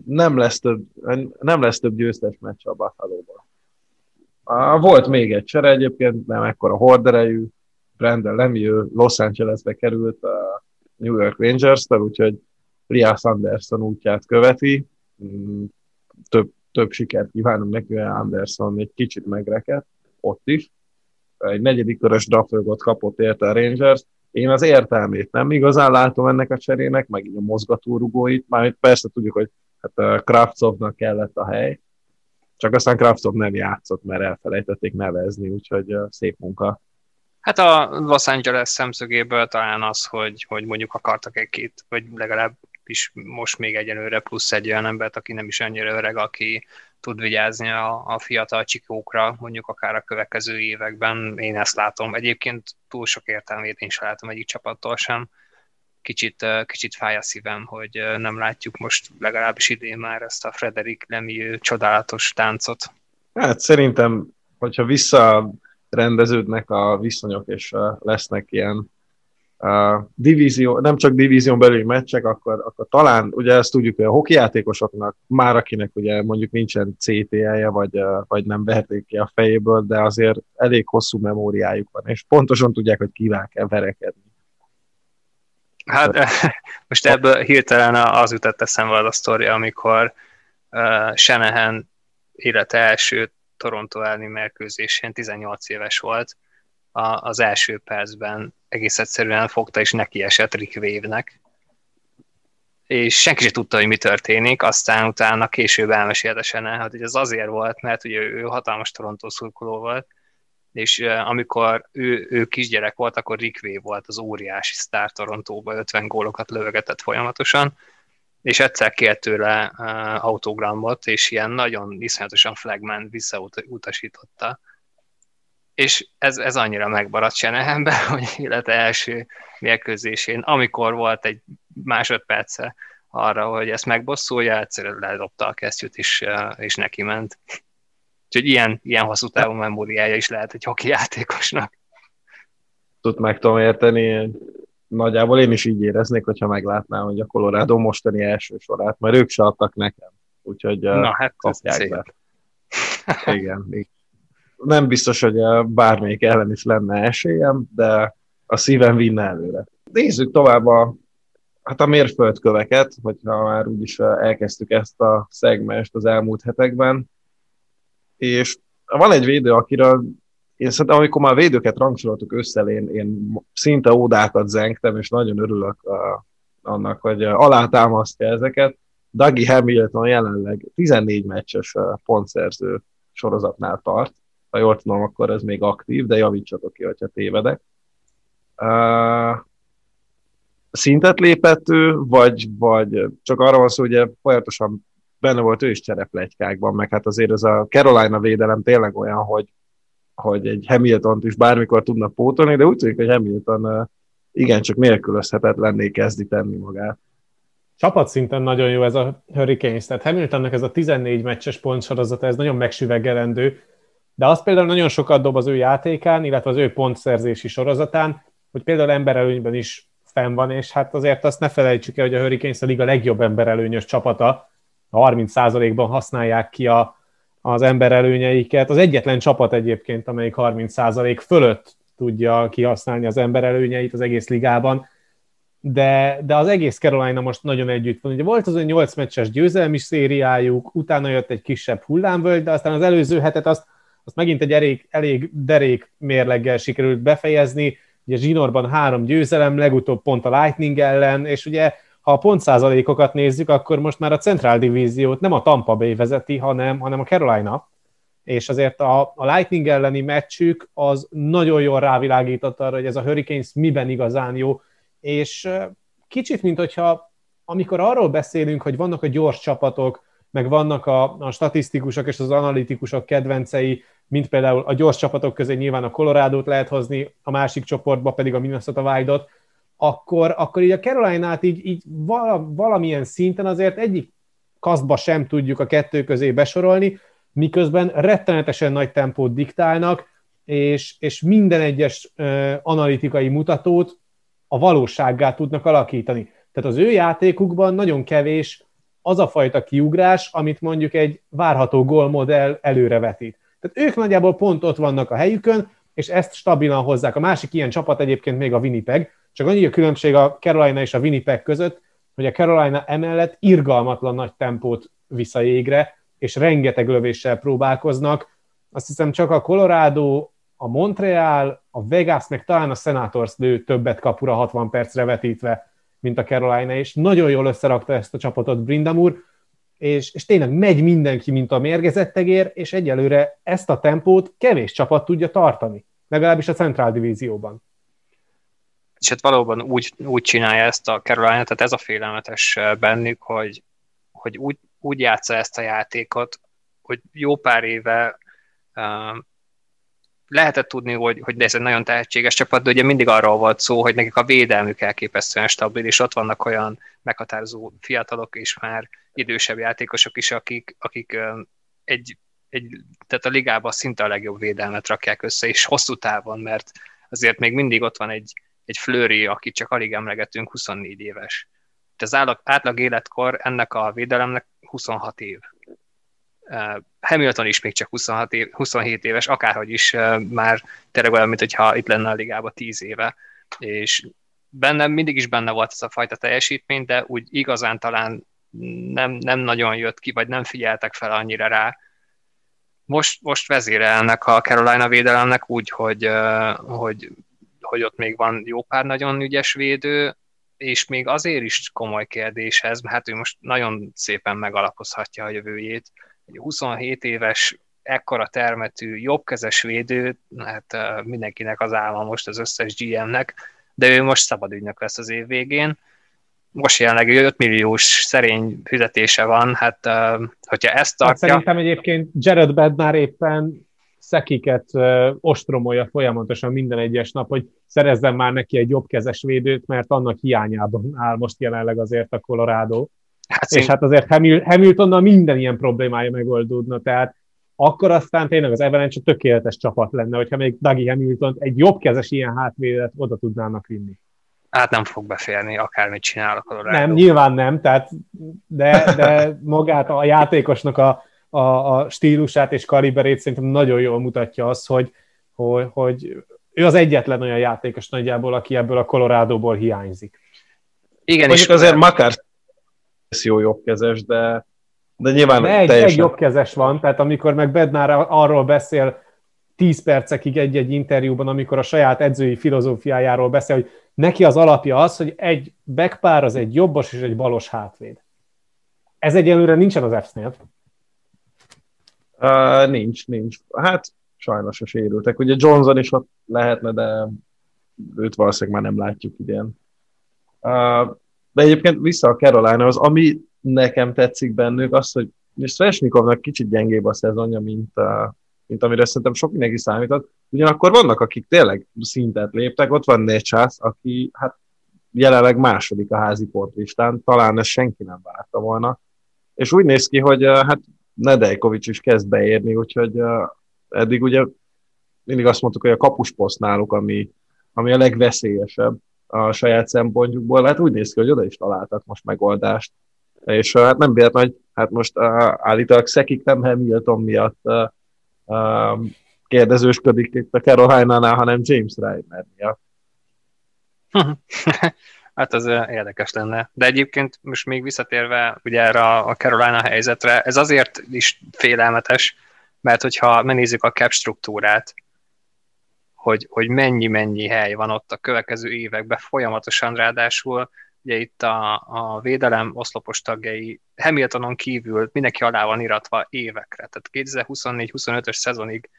nem lesz több, nem lesz több győztes meccs a buffalo Volt még egy csere egyébként, nem ekkora horderejű, Brandon Lemieux Los Angelesbe került a New York Rangers-tel, úgyhogy Lias Anderson útját követi. Mm, több, több sikert kívánunk neki, Anderson egy kicsit megrekedt ott is. Egy negyedik körös draftogot kapott érte a Rangers. Én az értelmét nem igazán látom ennek a cserének, meg így a mozgatórugóit. Már persze tudjuk, hogy hát Kravcovnak kellett a hely, csak aztán Kravcov nem játszott, mert elfelejtették nevezni, úgyhogy szép munka. Hát a Los Angeles szemszögéből talán az, hogy, hogy mondjuk akartak egy-két, vagy legalább is most még egyenőre plusz egy olyan embert, aki nem is annyira öreg, aki tud vigyázni a, a fiatal csikókra, mondjuk akár a következő években. Én ezt látom. Egyébként túl sok értelmét én sem látom egyik csapattól sem kicsit, kicsit fáj a szívem, hogy nem látjuk most legalábbis idén már ezt a Frederik Lemieux csodálatos táncot. Hát szerintem, hogyha visszarendeződnek a viszonyok, és lesznek ilyen divízió, nem csak divízión belüli meccsek, akkor, akkor talán, ugye ezt tudjuk, hogy a hokijátékosoknak, már akinek ugye mondjuk nincsen CTL-je, vagy, vagy nem vehetik ki a fejéből, de azért elég hosszú memóriájuk van, és pontosan tudják, hogy kivel kell verekedni. Hát most ebből hirtelen az jutott eszembe az a sztori, amikor uh, Shanahan élete első Toronto elleni mérkőzésén 18 éves volt, a, az első percben egész egyszerűen fogta és neki esett Rick Wave-nek, és senki sem tudta, hogy mi történik, aztán utána később elmesélte Shanahan, hogy ez azért volt, mert ugye ő hatalmas Toronto szurkoló volt, és amikor ő, ő kisgyerek volt, akkor Rick Way volt az óriási sztár Torontóba, 50 gólokat lövegetett folyamatosan, és egyszer kért tőle uh, autogramot, és ilyen nagyon iszonyatosan flagman visszautasította. És ez, ez annyira megmaradt Senehenbe, hogy élete első mérkőzésén, amikor volt egy másodperce arra, hogy ezt megbosszulja, egyszerűen ledobta a kesztyűt, és, és neki ment. Úgyhogy ilyen, ilyen hosszú távú memóriája is lehet egy hoki játékosnak. Tud meg tudom érteni. Nagyjából én is így éreznék, hogyha meglátnám, hogy a Colorado mostani első sorát, mert ők se adtak nekem. Úgyhogy Na, hát kapják be. Igen, nem biztos, hogy bármelyik ellen is lenne esélyem, de a szívem vinne előre. Nézzük tovább a, hát a mérföldköveket, hogyha már úgyis elkezdtük ezt a szegmest az elmúlt hetekben. És van egy védő, akiről én szerintem, amikor már védőket rangsoroltuk össze, én, én szinte ódákat zengtem, és nagyon örülök uh, annak, hogy alátámasztja ezeket. Dougie Hamilton jelenleg 14 meccses pontszerző sorozatnál tart. Ha jól tudom, akkor ez még aktív, de javítsatok ki, hogyha tévedek. Uh, szintet lépett ő, vagy, vagy csak arra van szó, hogy folyamatosan benne volt ő is csereplegykákban, meg hát azért ez a Carolina védelem tényleg olyan, hogy, hogy egy hamilton is bármikor tudna pótolni, de úgy tűnik, hogy Hamilton igencsak nélkülözhetetlenné kezdi tenni magát. Csapatszinten nagyon jó ez a Hurricanes, tehát Hamiltonnek ez a 14 meccses pontsorozata, ez nagyon megsüvegelendő, de az például nagyon sokat dob az ő játékán, illetve az ő pontszerzési sorozatán, hogy például emberelőnyben is fenn van, és hát azért azt ne felejtsük el, hogy a Hurricanes a liga legjobb emberelőnyös csapata, 30%-ban használják ki a, az emberelőnyeiket. Az egyetlen csapat egyébként, amelyik 30% fölött tudja kihasználni az emberelőnyeit az egész ligában, de, de az egész Carolina most nagyon együtt van. Ugye volt az egy 8 meccses győzelmi szériájuk, utána jött egy kisebb hullámvölgy, de aztán az előző hetet azt, azt megint egy elég, elég derék mérleggel sikerült befejezni, ugye Zsinorban három győzelem, legutóbb pont a Lightning ellen, és ugye ha a pontszázalékokat nézzük, akkor most már a Central Divíziót nem a Tampa Bay vezeti, hanem, hanem a Carolina, és azért a, a Lightning elleni meccsük az nagyon jól rávilágított arra, hogy ez a Hurricanes miben igazán jó, és kicsit, mint hogyha amikor arról beszélünk, hogy vannak a gyors csapatok, meg vannak a, a statisztikusok és az analitikusok kedvencei, mint például a gyors csapatok közé nyilván a Colorado-t lehet hozni, a másik csoportba pedig a Minnesota Wild-ot, akkor, akkor így a Caroline-át így, így valamilyen szinten azért egyik kasztba sem tudjuk a kettő közé besorolni, miközben rettenetesen nagy tempót diktálnak, és, és minden egyes uh, analitikai mutatót a valósággá tudnak alakítani. Tehát az ő játékukban nagyon kevés az a fajta kiugrás, amit mondjuk egy várható gólmodell előrevetít. Tehát ők nagyjából pont ott vannak a helyükön, és ezt stabilan hozzák. A másik ilyen csapat egyébként még a Winnipeg, csak annyi a különbség a Carolina és a Winnipeg között, hogy a Carolina emellett irgalmatlan nagy tempót visz a jégre, és rengeteg lövéssel próbálkoznak. Azt hiszem csak a Colorado, a Montreal, a Vegas, meg talán a Senators lő többet kapura 60 percre vetítve, mint a Carolina, és nagyon jól összerakta ezt a csapatot Brindamur, és, és tényleg megy mindenki, mint a mérgezett egér, és egyelőre ezt a tempót kevés csapat tudja tartani, legalábbis a Central Divízióban. És hát valóban úgy, úgy csinálja ezt a Carolina, tehát ez a félelmetes bennük, hogy, hogy úgy, úgy játsza ezt a játékot, hogy jó pár éve uh, lehetett tudni, hogy, hogy ez egy nagyon tehetséges csapat, de ugye mindig arról volt szó, hogy nekik a védelmük elképesztően stabil, és ott vannak olyan meghatározó fiatalok és már idősebb játékosok is, akik, akik egy, egy, tehát a ligában szinte a legjobb védelmet rakják össze, és hosszú távon, mert azért még mindig ott van egy, egy Fleury, akit csak alig emlegetünk, 24 éves. Az átlag, átlag életkor ennek a védelemnek 26 év. Hamilton is még csak 26 év, 27 éves, akárhogy is már tényleg olyan, mint hogyha itt lenne a ligában 10 éve, és bennem mindig is benne volt ez a fajta teljesítmény, de úgy igazán talán nem, nem nagyon jött ki, vagy nem figyeltek fel annyira rá. Most, most vezérelnek a Carolina védelemnek úgy, hogy, hogy hogy ott még van jó pár nagyon ügyes védő, és még azért is komoly kérdés ez, mert hát ő most nagyon szépen megalapozhatja a jövőjét. Egy 27 éves, ekkora termetű, jobbkezes védő, hát mindenkinek az álma most az összes GM-nek, de ő most szabad ügynök lesz az év végén. Most jelenleg 5 milliós szerény fizetése van, hát hogyha ezt hát tartja... Hát szerintem egyébként Jared Bednar éppen szekiket ostromolja folyamatosan minden egyes nap, hogy szerezzen már neki egy jobbkezes védőt, mert annak hiányában áll most jelenleg azért a Colorado. Hát és hát azért Hamiltonnal minden ilyen problémája megoldódna, tehát akkor aztán tényleg az Avalanche tökéletes csapat lenne, hogyha még Dougie Hamilton egy jobbkezes ilyen hátvédet oda tudnának vinni. Hát nem fog beférni, akármit csinál a. Nem, nyilván nem, tehát, de, de magát a játékosnak a, a, a stílusát és kaliberét szerintem nagyon jól mutatja az, hogy, hogy, hogy ő az egyetlen olyan játékos nagyjából, aki ebből a Colorado-ból hiányzik. Igen, és azért Makar jó jobbkezes, de, de nyilván de egy, teljesen... egy jobbkezes van, tehát amikor meg Bednár arról beszél 10 percekig egy-egy interjúban, amikor a saját edzői filozófiájáról beszél, hogy neki az alapja az, hogy egy backpár az egy jobbos és egy balos hátvéd. Ez egyelőre nincsen az F-nél. Uh, nincs, nincs. Hát sajnos a sérültek. Ugye Johnson is ott lehetne, de őt valószínűleg már nem látjuk idén. Uh, de egyébként vissza a Carolina, az ami nekem tetszik bennük, az, hogy Svesnikovnak kicsit gyengébb a szezonja, mint, uh, mint amire szerintem sok mindenki számított. Ugyanakkor vannak, akik tényleg szintet léptek, ott van Necsász, aki hát jelenleg második a házi pontlistán, talán ezt senki nem várta volna. És úgy néz ki, hogy uh, hát Nedejkovics is kezd beérni, úgyhogy uh, eddig ugye mindig azt mondtuk, hogy a kapusposzt náluk, ami, ami a legveszélyesebb a saját szempontjukból, hát úgy néz ki, hogy oda is találtak most megoldást. És hát nem véletlen, hogy hát most uh, állítólag Szekik nem Hamilton miatt uh, uh, kérdezősködik itt a Carolina-nál, hanem James Reiner miatt. hát az érdekes lenne. De egyébként most még visszatérve ugye erre a Carolina helyzetre, ez azért is félelmetes, mert hogyha megnézzük a cap struktúrát, hogy, hogy mennyi-mennyi hely van ott a következő években folyamatosan, ráadásul ugye itt a, a védelem oszlopos tagjai Hamiltonon kívül mindenki alá van iratva évekre, tehát 2024-25-ös szezonig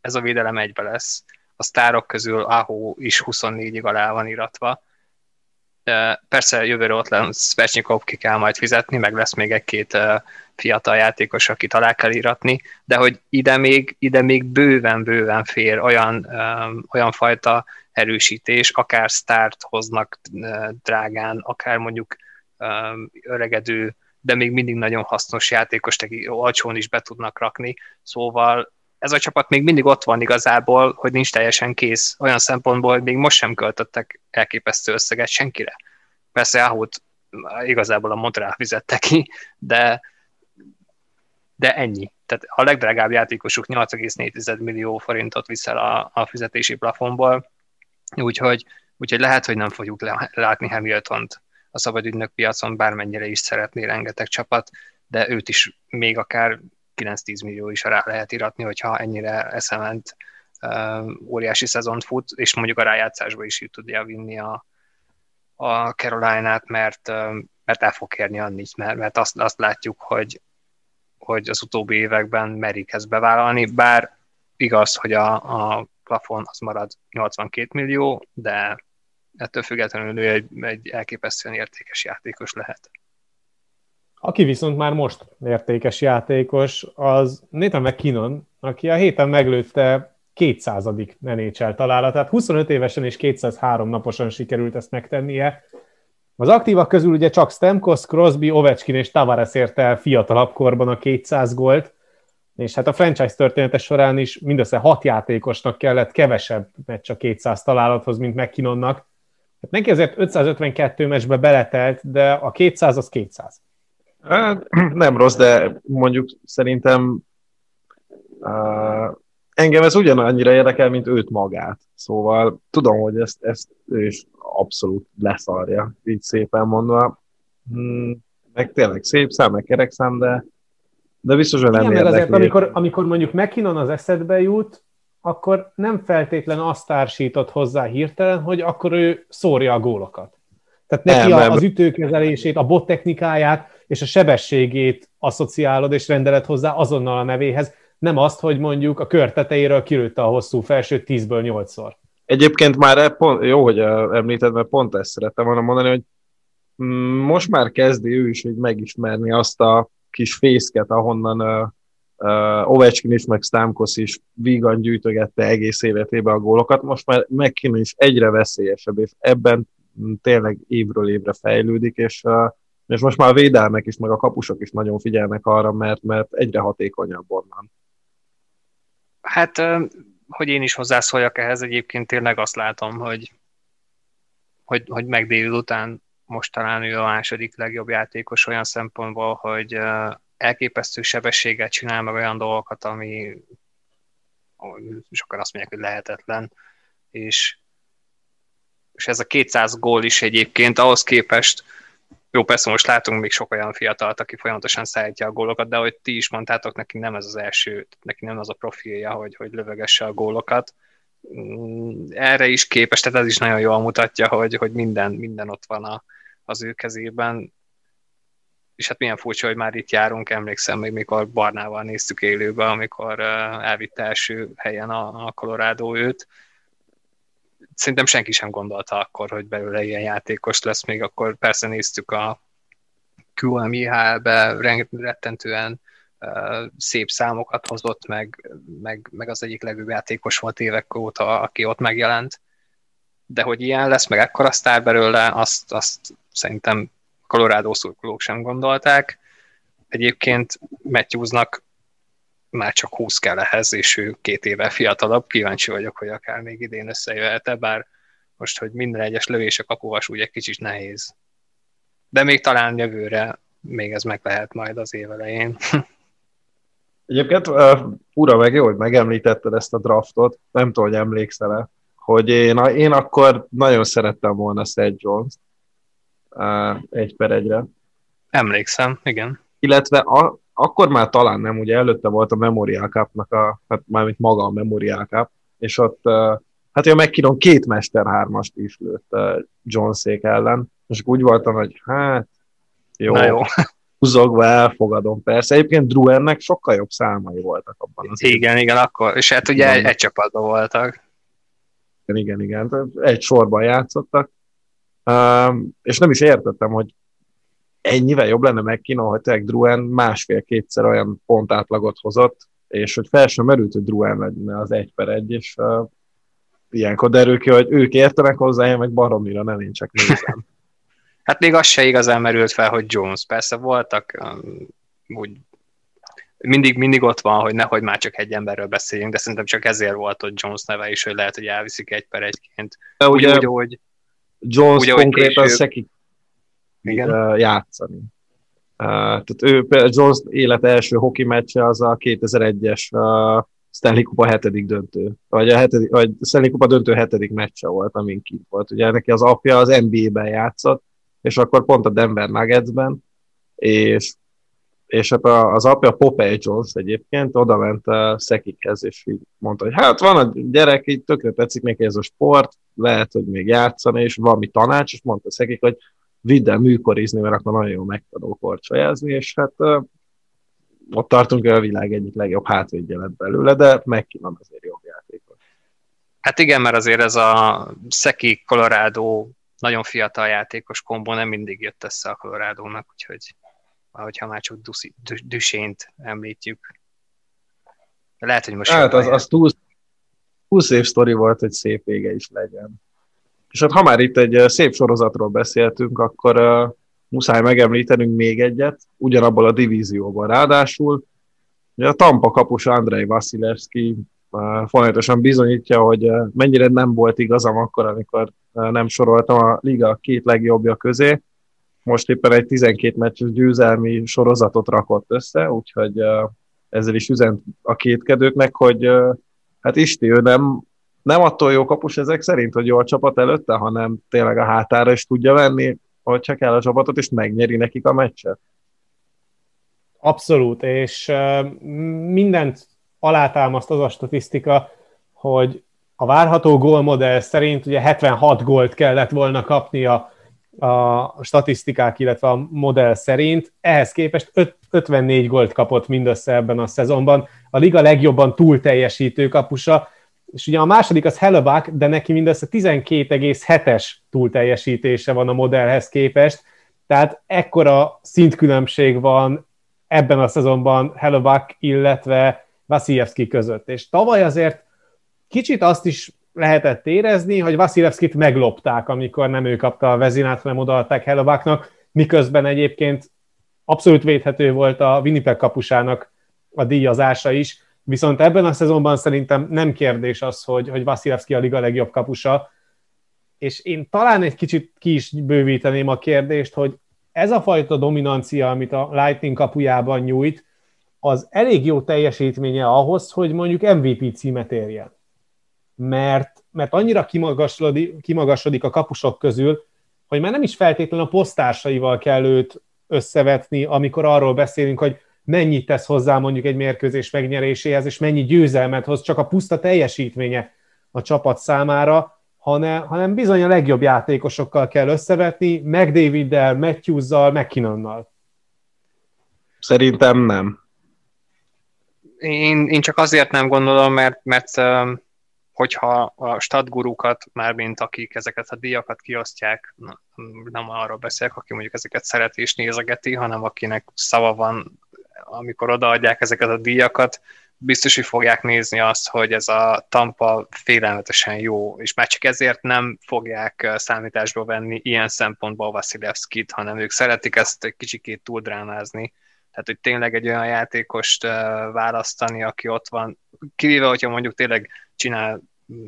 ez a védelem egybe lesz. A sztárok közül Aho is 24-ig alá van iratva. Persze jövőre ott lesz Svechnikov, ki kell majd fizetni, meg lesz még egy-két fiatal játékos, akit alá kell iratni, de hogy ide még, ide még bőven-bőven fér olyan, olyan fajta erősítés, akár sztárt hoznak drágán, akár mondjuk öregedő, de még mindig nagyon hasznos játékos, aki olcsón is be tudnak rakni, szóval ez a csapat még mindig ott van igazából, hogy nincs teljesen kész, olyan szempontból, hogy még most sem költöttek elképesztő összeget senkire. Persze Ahót igazából a Montreal fizette ki, de, de ennyi. Tehát a legdrágább játékosuk 8,4 millió forintot viszel a, a fizetési plafonból, úgyhogy, úgyhogy lehet, hogy nem fogjuk látni Hamilton-t a szabadügynök piacon, bármennyire is szeretné rengeteg csapat, de őt is még akár 9-10 millió is rá lehet iratni, hogyha ennyire eszement uh, óriási szezont fut, és mondjuk a rájátszásba is tudja vinni a, a Caroline-át, mert, uh, mert el fog kérni annyit, mert, mert azt, azt látjuk, hogy, hogy az utóbbi években merik ezt bevállalni, bár igaz, hogy a, a plafon az marad 82 millió, de ettől függetlenül ő egy, egy elképesztően értékes játékos lehet. Aki viszont már most értékes játékos, az Nathan McKinnon, aki a héten meglőtte 200. NHL találatát. 25 évesen és 203 naposan sikerült ezt megtennie. Az aktívak közül ugye csak Stemkos, Crosby, Ovechkin és Tavares érte el fiatalabb korban a 200 gólt, és hát a franchise története során is mindössze hat játékosnak kellett kevesebb meccs a 200 találathoz, mint McKinnonnak. Hát neki azért 552 meccsbe beletelt, de a 200 az 200. Hát, nem rossz, de mondjuk szerintem uh, engem ez ugyanannyira érdekel, mint őt magát. Szóval tudom, hogy ezt, ezt ő is abszolút leszarja, így szépen mondva. Hmm, meg tényleg szép szám, meg kerek szám, de, de biztos, hogy nem Igen, érdekli. Azért, amikor, amikor mondjuk McKinnon az eszedbe jut, akkor nem feltétlen azt társított hozzá hirtelen, hogy akkor ő szórja a gólokat. Tehát neki nem, a, nem. az ütőkezelését, a bot technikáját és a sebességét asszociálod és rendeled hozzá azonnal a nevéhez, nem azt, hogy mondjuk a kör tetejéről kilőtte a hosszú felsőt 10-ből 8-szor. Egyébként már e pont, jó, hogy említed, mert pont ezt szerettem volna mondani, hogy mm, most már kezdi ő is hogy megismerni azt a kis fészket, ahonnan uh, Ovechkin is, meg Stamkos is vígan gyűjtögette egész életében a gólokat. Most már McKinnon is egyre veszélyesebb, és ebben tényleg évről évre fejlődik, és uh, és most már a védelmek is, meg a kapusok is nagyon figyelnek arra, mert, mert egyre hatékonyabb onnan. Hát, hogy én is hozzászóljak ehhez, egyébként tényleg azt látom, hogy, hogy, hogy meg után most talán ő a második legjobb játékos olyan szempontból, hogy elképesztő sebességet csinál, meg olyan dolgokat, ami sokan azt mondják, hogy lehetetlen, és, és ez a 200 gól is egyébként ahhoz képest, jó, persze most látunk még sok olyan fiatalt, aki folyamatosan szállítja a gólokat, de hogy ti is mondtátok, neki nem ez az első, neki nem az a profilja, hogy, hogy lövegesse a gólokat. Mm, erre is képes, tehát ez is nagyon jól mutatja, hogy, hogy minden, minden ott van a, az ő kezében. És hát milyen furcsa, hogy már itt járunk, emlékszem még, mikor Barnával néztük élőbe, amikor elvitte első helyen a, a Colorado őt. Szerintem senki sem gondolta akkor, hogy belőle ilyen játékos lesz, még akkor persze néztük a QMIH-be rettentően szép számokat hozott, meg, meg, meg az egyik legjobb játékos volt évek óta, aki ott megjelent. De hogy ilyen lesz, meg ekkora sztár belőle, azt, azt szerintem Colorado szurkolók sem gondolták. Egyébként Matthewsnak már csak 20 kell ehhez, és ő két éve fiatalabb. Kíváncsi vagyok, hogy akár még idén összejöhet-e, bár most, hogy minden egyes lövés a kapuvas úgy egy kicsit nehéz. De még talán jövőre még ez meg lehet majd az év elején. Egyébként uh, ura meg jó, hogy megemlítetted ezt a draftot, nem tudom, hogy emlékszel-e, hogy én, én akkor nagyon szerettem volna Seth Jones-t, egy per egyre. Emlékszem, igen. Illetve a, akkor már talán nem, ugye előtte volt a Memorial Cup-nak, a, hát mármint maga a Memorial Cup, és ott hát a McKinnon két Mester hármast is lőtt Johnszék ellen, és úgy voltam, hogy hát jó, Na jó. húzogva elfogadom. Persze, egyébként Druennek sokkal jobb számai voltak abban az Igen, igen, akkor, és hát ugye egy, egy csapatban voltak. Igen, igen, igen, egy sorban játszottak, és nem is értettem, hogy ennyivel jobb lenne McKinnon, hogy tényleg Druen másfél-kétszer olyan pontátlagot hozott, és hogy fel sem merült, hogy Druen lenne az egy per egy, és uh, ilyenkor derül ki, hogy ők értenek hozzá, én meg baromira nem, én csak nézem. hát még az se igazán merült fel, hogy Jones. Persze voltak um, úgy mindig, mindig ott van, hogy nehogy már csak egy emberről beszéljünk, de szerintem csak ezért volt ott Jones neve is, hogy lehet, hogy elviszik egy per egyként. De ugye, úgy, hogy Jones Ugye, konkrétan szekik Igen. játszani. Tehát ő, Jones élet első hoki meccse az a 2001-es uh, Stanley Kupa hetedik döntő, vagy a hetedik, vagy Stanley Kupa döntő hetedik meccse volt, amin kint volt. Ugye neki az apja az NBA-ben játszott, és akkor pont a Denver Nuggetsben, és és hát az apja Popeye Jones egyébként oda ment a Szekikhez, és így mondta, hogy hát van a gyerek, így tökre tetszik neki ez a sport, lehet, hogy még játszani, és valami tanács, és mondta Szekik, hogy vidd el műkorizni, mert akkor nagyon jól meg tudok korcsolyázni, és hát ott tartunk, hogy a világ egyik legjobb hátvédje lett belőle, de megkínom azért jobb játékot. Hát igen, mert azért ez a Szeki Colorado nagyon fiatal játékos kombó nem mindig jött össze a Colorado-nak, úgyhogy hogyha már csak Düsént említjük. Lehet, hogy most... Hát az, az túl, túl szép sztori volt, hogy szép vége is legyen. És hát ha már itt egy szép sorozatról beszéltünk, akkor uh, muszáj megemlítenünk még egyet, ugyanabból a divízióban. Ráadásul ugye a Tampa kapus Andrei Vasilevski uh, folyamatosan bizonyítja, hogy uh, mennyire nem volt igazam akkor, amikor uh, nem soroltam a liga két legjobbja közé, most éppen egy 12 meccses győzelmi sorozatot rakott össze, úgyhogy ezzel is üzent a kétkedőknek, hogy hát Isti, ő nem, nem attól jó kapus ezek szerint, hogy jó a csapat előtte, hanem tényleg a hátára is tudja venni, hogyha kell a csapatot, és megnyeri nekik a meccset. Abszolút, és mindent alátámaszt az a statisztika, hogy a várható gólmodell szerint ugye 76 gólt kellett volna kapnia a statisztikák, illetve a modell szerint. Ehhez képest 54 gólt kapott mindössze ebben a szezonban. A liga legjobban túl teljesítő kapusa, és ugye a második az Hellebuck, de neki mindössze 12,7-es túlteljesítése van a modellhez képest, tehát ekkora szintkülönbség van ebben a szezonban Hellebuck, illetve Vasiljevski között. És tavaly azért kicsit azt is lehetett érezni, hogy Vasilevskit meglopták, amikor nem ő kapta a vezinát, hanem odaadták Hellebucknak, miközben egyébként abszolút védhető volt a Winnipeg kapusának a díjazása is, Viszont ebben a szezonban szerintem nem kérdés az, hogy, hogy Vasilevski a liga legjobb kapusa, és én talán egy kicsit ki is bővíteném a kérdést, hogy ez a fajta dominancia, amit a Lightning kapujában nyújt, az elég jó teljesítménye ahhoz, hogy mondjuk MVP címet érjen. Mert, mert annyira kimagasodik, kimagasodik a kapusok közül, hogy már nem is feltétlenül a posztársaival kell őt összevetni, amikor arról beszélünk, hogy mennyit tesz hozzá mondjuk egy mérkőzés megnyeréséhez, és mennyi győzelmet hoz csak a puszta teljesítménye a csapat számára, hanem, hanem bizony a legjobb játékosokkal kell összevetni, meg Daviddel, Matthews-zal, McKinnonnal. Szerintem nem. Én, én csak azért nem gondolom, mert, mert hogyha a stadgurukat, mint akik ezeket a díjakat kiosztják, nem arra beszélek, aki mondjuk ezeket szereti és nézegeti, hanem akinek szava van, amikor odaadják ezeket a díjakat, biztos, hogy fogják nézni azt, hogy ez a Tampa félelmetesen jó, és már csak ezért nem fogják számításba venni ilyen szempontból Vasilevskit, hanem ők szeretik ezt egy kicsikét túldrámázni. Tehát, hogy tényleg egy olyan játékost választani, aki ott van, kivéve, hogyha mondjuk tényleg csinál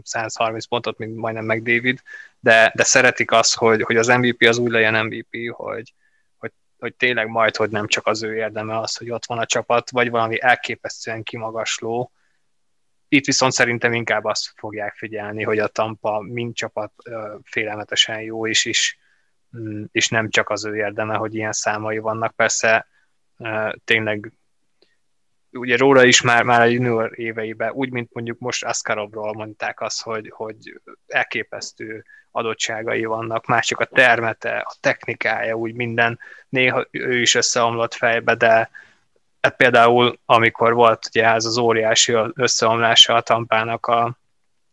130 pontot, mint majdnem meg David, de, de szeretik azt, hogy, hogy az MVP az úgy legyen MVP, hogy, hogy, tényleg majd, hogy nem csak az ő érdeme az, hogy ott van a csapat, vagy valami elképesztően kimagasló. Itt viszont szerintem inkább azt fogják figyelni, hogy a Tampa mind csapat félelmetesen jó, és is mm, és nem csak az ő érdeme, hogy ilyen számai vannak. Persze tényleg ugye róla is már, már a junior éveiben, úgy, mint mondjuk most Aszkarovról mondták azt, hogy, hogy elképesztő adottságai vannak, már csak a termete, a technikája, úgy minden, néha ő is összeomlott fejbe, de hát például amikor volt ugye ez az óriási összeomlása a tampának a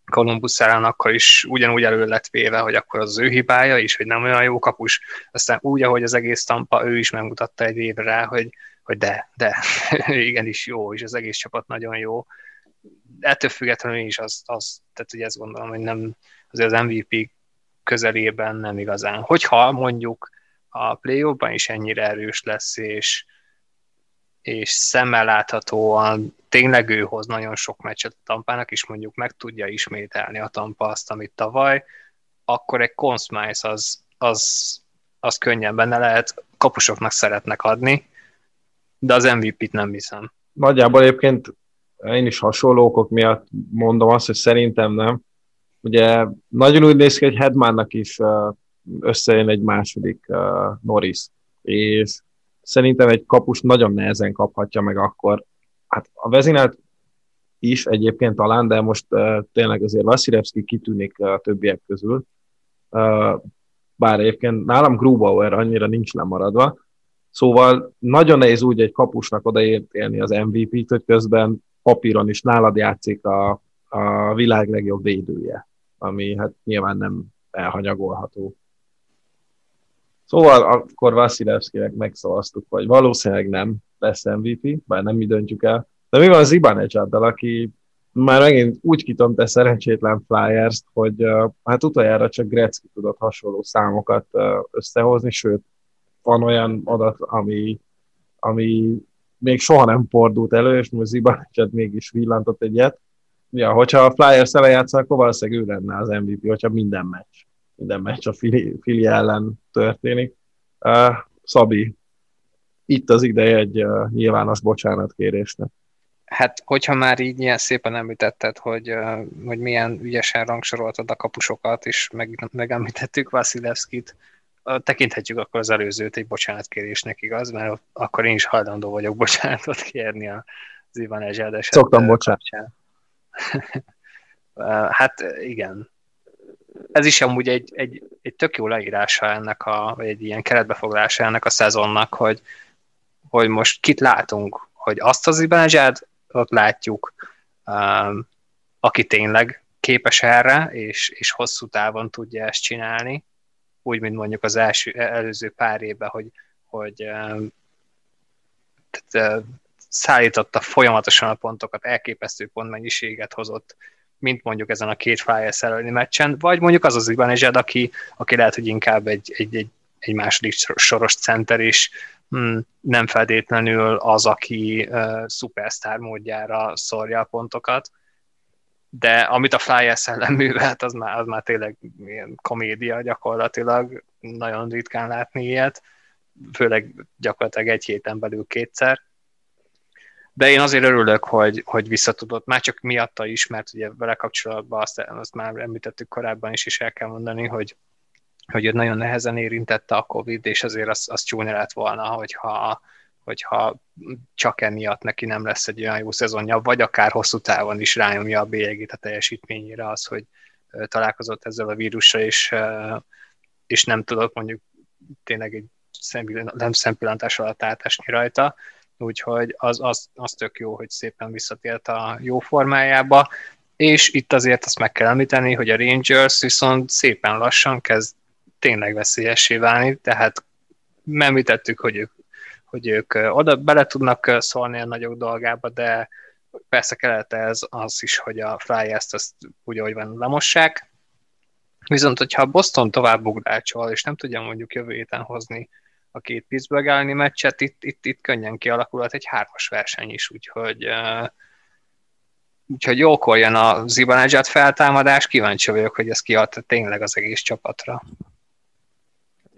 Columbus ellen, akkor is ugyanúgy elő lett véve, hogy akkor az ő hibája is, hogy nem olyan jó kapus. Aztán úgy, ahogy az egész Tampa, ő is megmutatta egy évre rá, hogy, hogy de, de, igenis jó, és az egész csapat nagyon jó. Ettől függetlenül is az, az tehát ugye ezt gondolom, hogy nem, azért az MVP közelében nem igazán. Hogyha mondjuk a play is ennyire erős lesz, és, és szemmel láthatóan tényleg ő hoz nagyon sok meccset a Tampának, és mondjuk meg tudja ismételni a Tampa azt, amit tavaly, akkor egy Conn az, az, az könnyen benne lehet, kapusoknak szeretnek adni, de az MVP-t nem hiszem. Nagyjából egyébként én is hasonló okok miatt mondom azt, hogy szerintem nem. Ugye nagyon úgy néz ki, hogy Hedmannak is összejön egy második Norris, és szerintem egy kapus nagyon nehezen kaphatja meg akkor. Hát a vezinát is egyébként talán, de most uh, tényleg azért Vasilevski kitűnik a többiek közül. Uh, bár egyébként nálam Grubauer annyira nincs lemaradva, Szóval nagyon nehéz úgy egy kapusnak odaértélni az MVP-t, hogy közben papíron is nálad játszik a, a világ legjobb védője, ami hát nyilván nem elhanyagolható. Szóval akkor Vasilevskinek megszavaztuk, hogy valószínűleg nem lesz MVP, bár nem mi döntjük el. De mi van az Ibanejaddal, aki már megint úgy kitomte szerencsétlen Flyers-t, hogy hát utoljára csak Gretzky tudott hasonló számokat összehozni, sőt, van olyan adat, ami, ami még soha nem fordult elő, és most Zibanecset mégis villantott egyet. Ja, hogyha a Flyers ele játszol, akkor valószínűleg ő lenne az MVP, hogyha minden meccs, minden meccs a Fili, Fili ellen történik. Uh, Szabi, itt az ideje egy uh, nyilvános bocsánatkérésnek. Hát, hogyha már így ilyen szépen említetted, hogy, uh, hogy milyen ügyesen rangsoroltad a kapusokat, és meg, megemlítettük Vasilevskit, tekinthetjük akkor az előzőt egy bocsánatkérésnek, igaz? Mert akkor én is hajlandó vagyok bocsánatot kérni az Ivan Ezsed esetben. Szoktam bocsánat. hát igen. Ez is amúgy egy, egy, egy tök jó leírása ennek a, vagy egy ilyen keretbefoglalása ennek a szezonnak, hogy, hogy most kit látunk, hogy azt az Iban ott látjuk, um, aki tényleg képes erre, és, és hosszú távon tudja ezt csinálni, úgy, mint mondjuk az első, előző pár évben, hogy, hogy tehát, szállította folyamatosan a pontokat, elképesztő pontmennyiséget hozott, mint mondjuk ezen a két Flyers elleni meccsen, vagy mondjuk az az Ibanezsed, aki, aki lehet, hogy inkább egy, egy, egy, egy második soros center is, hmm, nem feltétlenül az, aki uh, szupersztár módjára szorja a pontokat, de amit a Flyers ellen művelt, az már, az már tényleg ilyen komédia gyakorlatilag, nagyon ritkán látni ilyet, főleg gyakorlatilag egy héten belül kétszer. De én azért örülök, hogy, hogy visszatudott, már csak miatta is, mert ugye vele kapcsolatban azt, azt már említettük korábban is, és el kell mondani, hogy hogy őt nagyon nehezen érintette a Covid, és azért az, az csúnya lett volna, hogyha, hogyha csak emiatt neki nem lesz egy olyan jó szezonja, vagy akár hosszú távon is rányomja a bélyegét a teljesítményére az, hogy találkozott ezzel a vírussal, és, és nem tudott mondjuk tényleg egy nem szempillantás alatt átesni rajta, úgyhogy az, az, az tök jó, hogy szépen visszatért a jó formájába, és itt azért azt meg kell említeni, hogy a Rangers viszont szépen lassan kezd tényleg veszélyessé válni, tehát említettük, hogy ők, hogy ők oda bele tudnak szólni a nagyok dolgába, de persze kellett ez az is, hogy a Flyers-t azt úgy, ahogy van, lemossák. Viszont, hogyha Boston tovább ugrácsol, és nem tudja mondjuk jövő héten hozni a két Pittsburgh elleni meccset, itt, itt, itt könnyen kialakulhat egy hármas verseny is, úgyhogy uh, úgyhogy jókor jön a Zibanejad feltámadás, kíváncsi vagyok, hogy ez kiad tényleg az egész csapatra.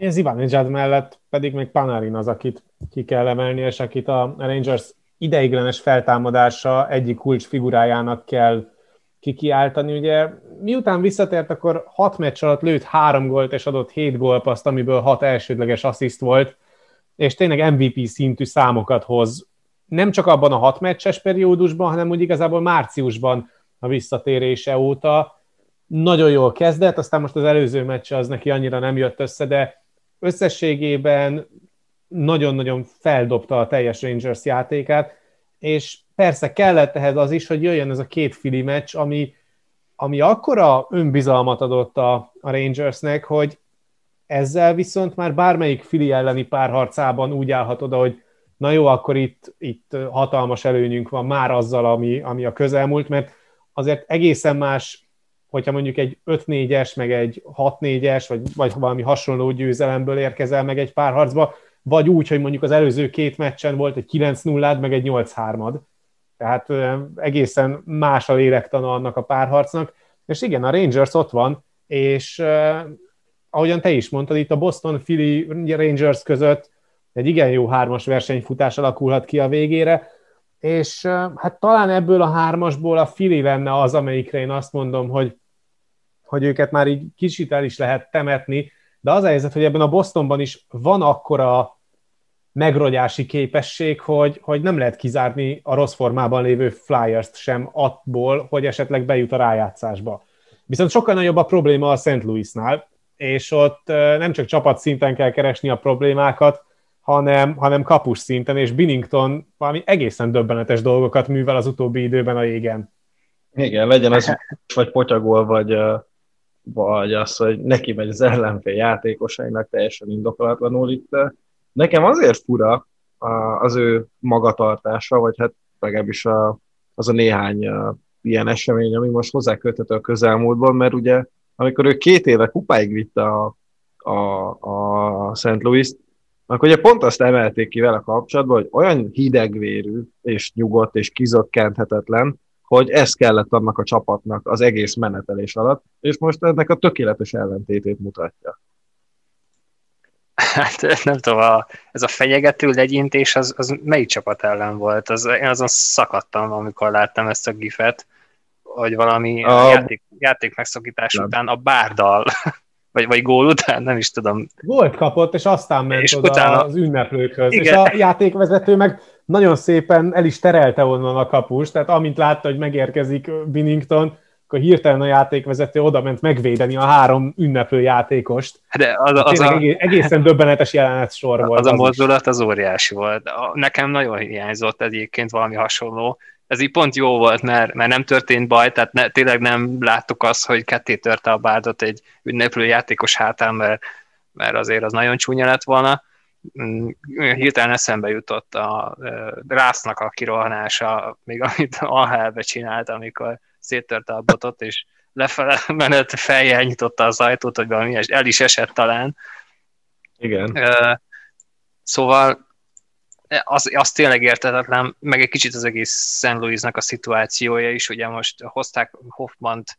Én Zibanejad mellett pedig még Panarin az, akit ki kell emelni, és akit a Rangers ideiglenes feltámadása egyik kulcs figurájának kell kikiáltani. Ugye miután visszatért, akkor hat meccs alatt lőtt három gólt és adott hét gólpaszt, amiből hat elsődleges assziszt volt, és tényleg MVP szintű számokat hoz. Nem csak abban a hat meccses periódusban, hanem úgy igazából márciusban a visszatérése óta. Nagyon jól kezdett, aztán most az előző meccs az neki annyira nem jött össze, de összességében nagyon-nagyon feldobta a teljes Rangers játékát, és persze kellett ehhez az is, hogy jöjjön ez a két fili meccs, ami, ami akkora önbizalmat adott a, a Rangersnek, hogy ezzel viszont már bármelyik fili elleni párharcában úgy állhat oda, hogy na jó, akkor itt, itt hatalmas előnyünk van már azzal, ami, ami a közelmúlt, mert azért egészen más hogyha mondjuk egy 5-4-es, meg egy 6-4-es, vagy, vagy valami hasonló győzelemből érkezel meg egy párharcba, vagy úgy, hogy mondjuk az előző két meccsen volt egy 9 0 meg egy 8-3-ad. Tehát egészen más a lélektana annak a párharcnak. És igen, a Rangers ott van, és eh, ahogyan te is mondtad, itt a Boston Philly Rangers között egy igen jó hármas versenyfutás alakulhat ki a végére, és hát talán ebből a hármasból a Philly lenne az, amelyikre én azt mondom, hogy hogy őket már így kicsit el is lehet temetni, de az a helyzet, hogy ebben a Bostonban is van akkora megrogyási képesség, hogy, hogy nem lehet kizárni a rossz formában lévő Flyers-t sem attól, hogy esetleg bejut a rájátszásba. Viszont sokkal nagyobb a probléma a St. Louisnál, és ott nem csak csapat szinten kell keresni a problémákat, hanem, hanem kapus szinten, és Binnington valami egészen döbbenetes dolgokat művel az utóbbi időben a jégen. Igen, legyen az vagy potyagol, vagy, vagy az, hogy neki megy az ellenfél játékosainak teljesen indokolatlanul itt. Nekem azért fura az ő magatartása, vagy hát legalábbis a, az a néhány ilyen esemény, ami most hozzá köthető a közelmúltban, mert ugye amikor ő két éve kupáig vitte a, a, a St. Louis-t, akkor ugye pont azt emelték ki vele kapcsolatban, hogy olyan hidegvérű és nyugodt és kizökkenthetetlen, hogy ez kellett annak a csapatnak az egész menetelés alatt, és most ennek a tökéletes ellentétét mutatja. Hát nem tudom, a, ez a fenyegető legyintés, az, az melyik csapat ellen volt? Az, én azon szakadtam, amikor láttam ezt a gifet, hogy valami a... játék, játék megszakítás nem. után a bárdal, vagy, vagy gól után, nem is tudom. Gólt kapott, és aztán ment és oda utána... az ünneplőkhöz. Igen. És a játékvezető meg nagyon szépen el is terelte onnan a kapust, tehát amint látta, hogy megérkezik Binnington, akkor hirtelen a játékvezető oda ment megvédeni a három ünneplő játékost. De az, az, a, egészen döbbenetes jelenet sor volt. Az, az a mozdulat az óriási volt. Nekem nagyon hiányzott egyébként valami hasonló. Ez így pont jó volt, mert, mert nem történt baj, tehát ne, tényleg nem láttuk azt, hogy ketté törte a bárdot egy ünneplő játékos hátán, mert, mert azért az nagyon csúnya lett volna hirtelen eszembe jutott a Rásznak a kirohanása, még amit Alhelbe csinált, amikor széttörte a botot, és lefele menet fejjel nyitotta az ajtót, hogy valami el is esett talán. Igen. Szóval az, az tényleg értetetlen, meg egy kicsit az egész St. Louisnak a szituációja is, ugye most hozták Hoffmant,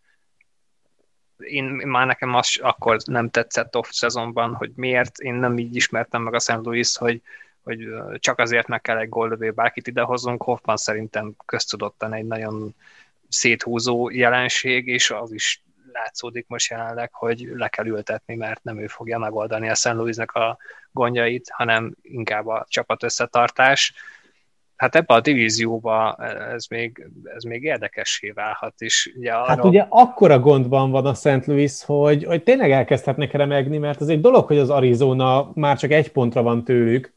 én már nekem az akkor nem tetszett off szezonban, hogy miért, én nem így ismertem meg a St. Louis, hogy, hogy csak azért meg kell egy goldövé bárkit idehozunk, Hoffman szerintem köztudottan egy nagyon széthúzó jelenség, és az is látszódik most jelenleg, hogy le kell ültetni, mert nem ő fogja megoldani a St. Louisnak a gondjait, hanem inkább a csapat összetartás. Hát ebbe a divízióba ez még, ez még érdekessé válhat is. Ugye arra... Hát ugye akkora gondban van a St. Louis, hogy, hogy tényleg elkezdhetnek remegni, mert az egy dolog, hogy az Arizona már csak egy pontra van tőlük,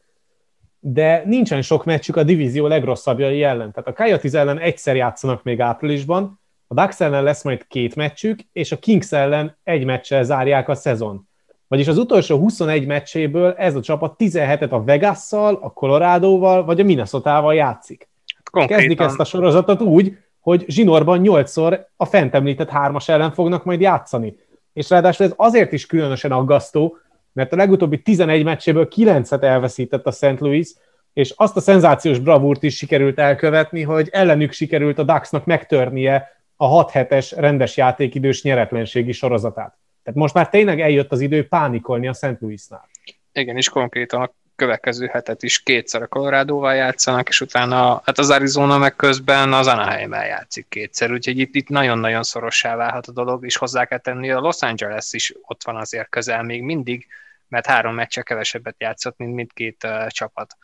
de nincsen sok meccsük a divízió legrosszabbjai ellen. Tehát a Coyotes ellen egyszer játszanak még áprilisban, a Ducks ellen lesz majd két meccsük, és a Kings ellen egy meccsel zárják a szezon. Vagyis az utolsó 21 meccséből ez a csapat 17-et a Vegasszal, a Colorado-val vagy a Minnesota-val játszik. Konkrétan. Kezdik ezt a sorozatot úgy, hogy zsinórban 8-szor a fent említett hármas ellen fognak majd játszani. És ráadásul ez azért is különösen aggasztó, mert a legutóbbi 11 meccséből 9-et elveszített a St. Louis, és azt a szenzációs bravúrt is sikerült elkövetni, hogy ellenük sikerült a Ducksnak megtörnie a 6 hetes rendes játékidős nyeretlenségi sorozatát. Tehát most már tényleg eljött az idő pánikolni a St. Louisnál. Igen, és konkrétan a következő hetet is kétszer a Colorado-val játszanak, és utána hát az Arizona meg közben az anaheim játszik kétszer, úgyhogy itt, itt nagyon-nagyon szorossá válhat a dolog, és hozzá kell tenni, a Los Angeles is ott van azért közel még mindig, mert három meccse kevesebbet játszott, mint mindkét uh, csapat.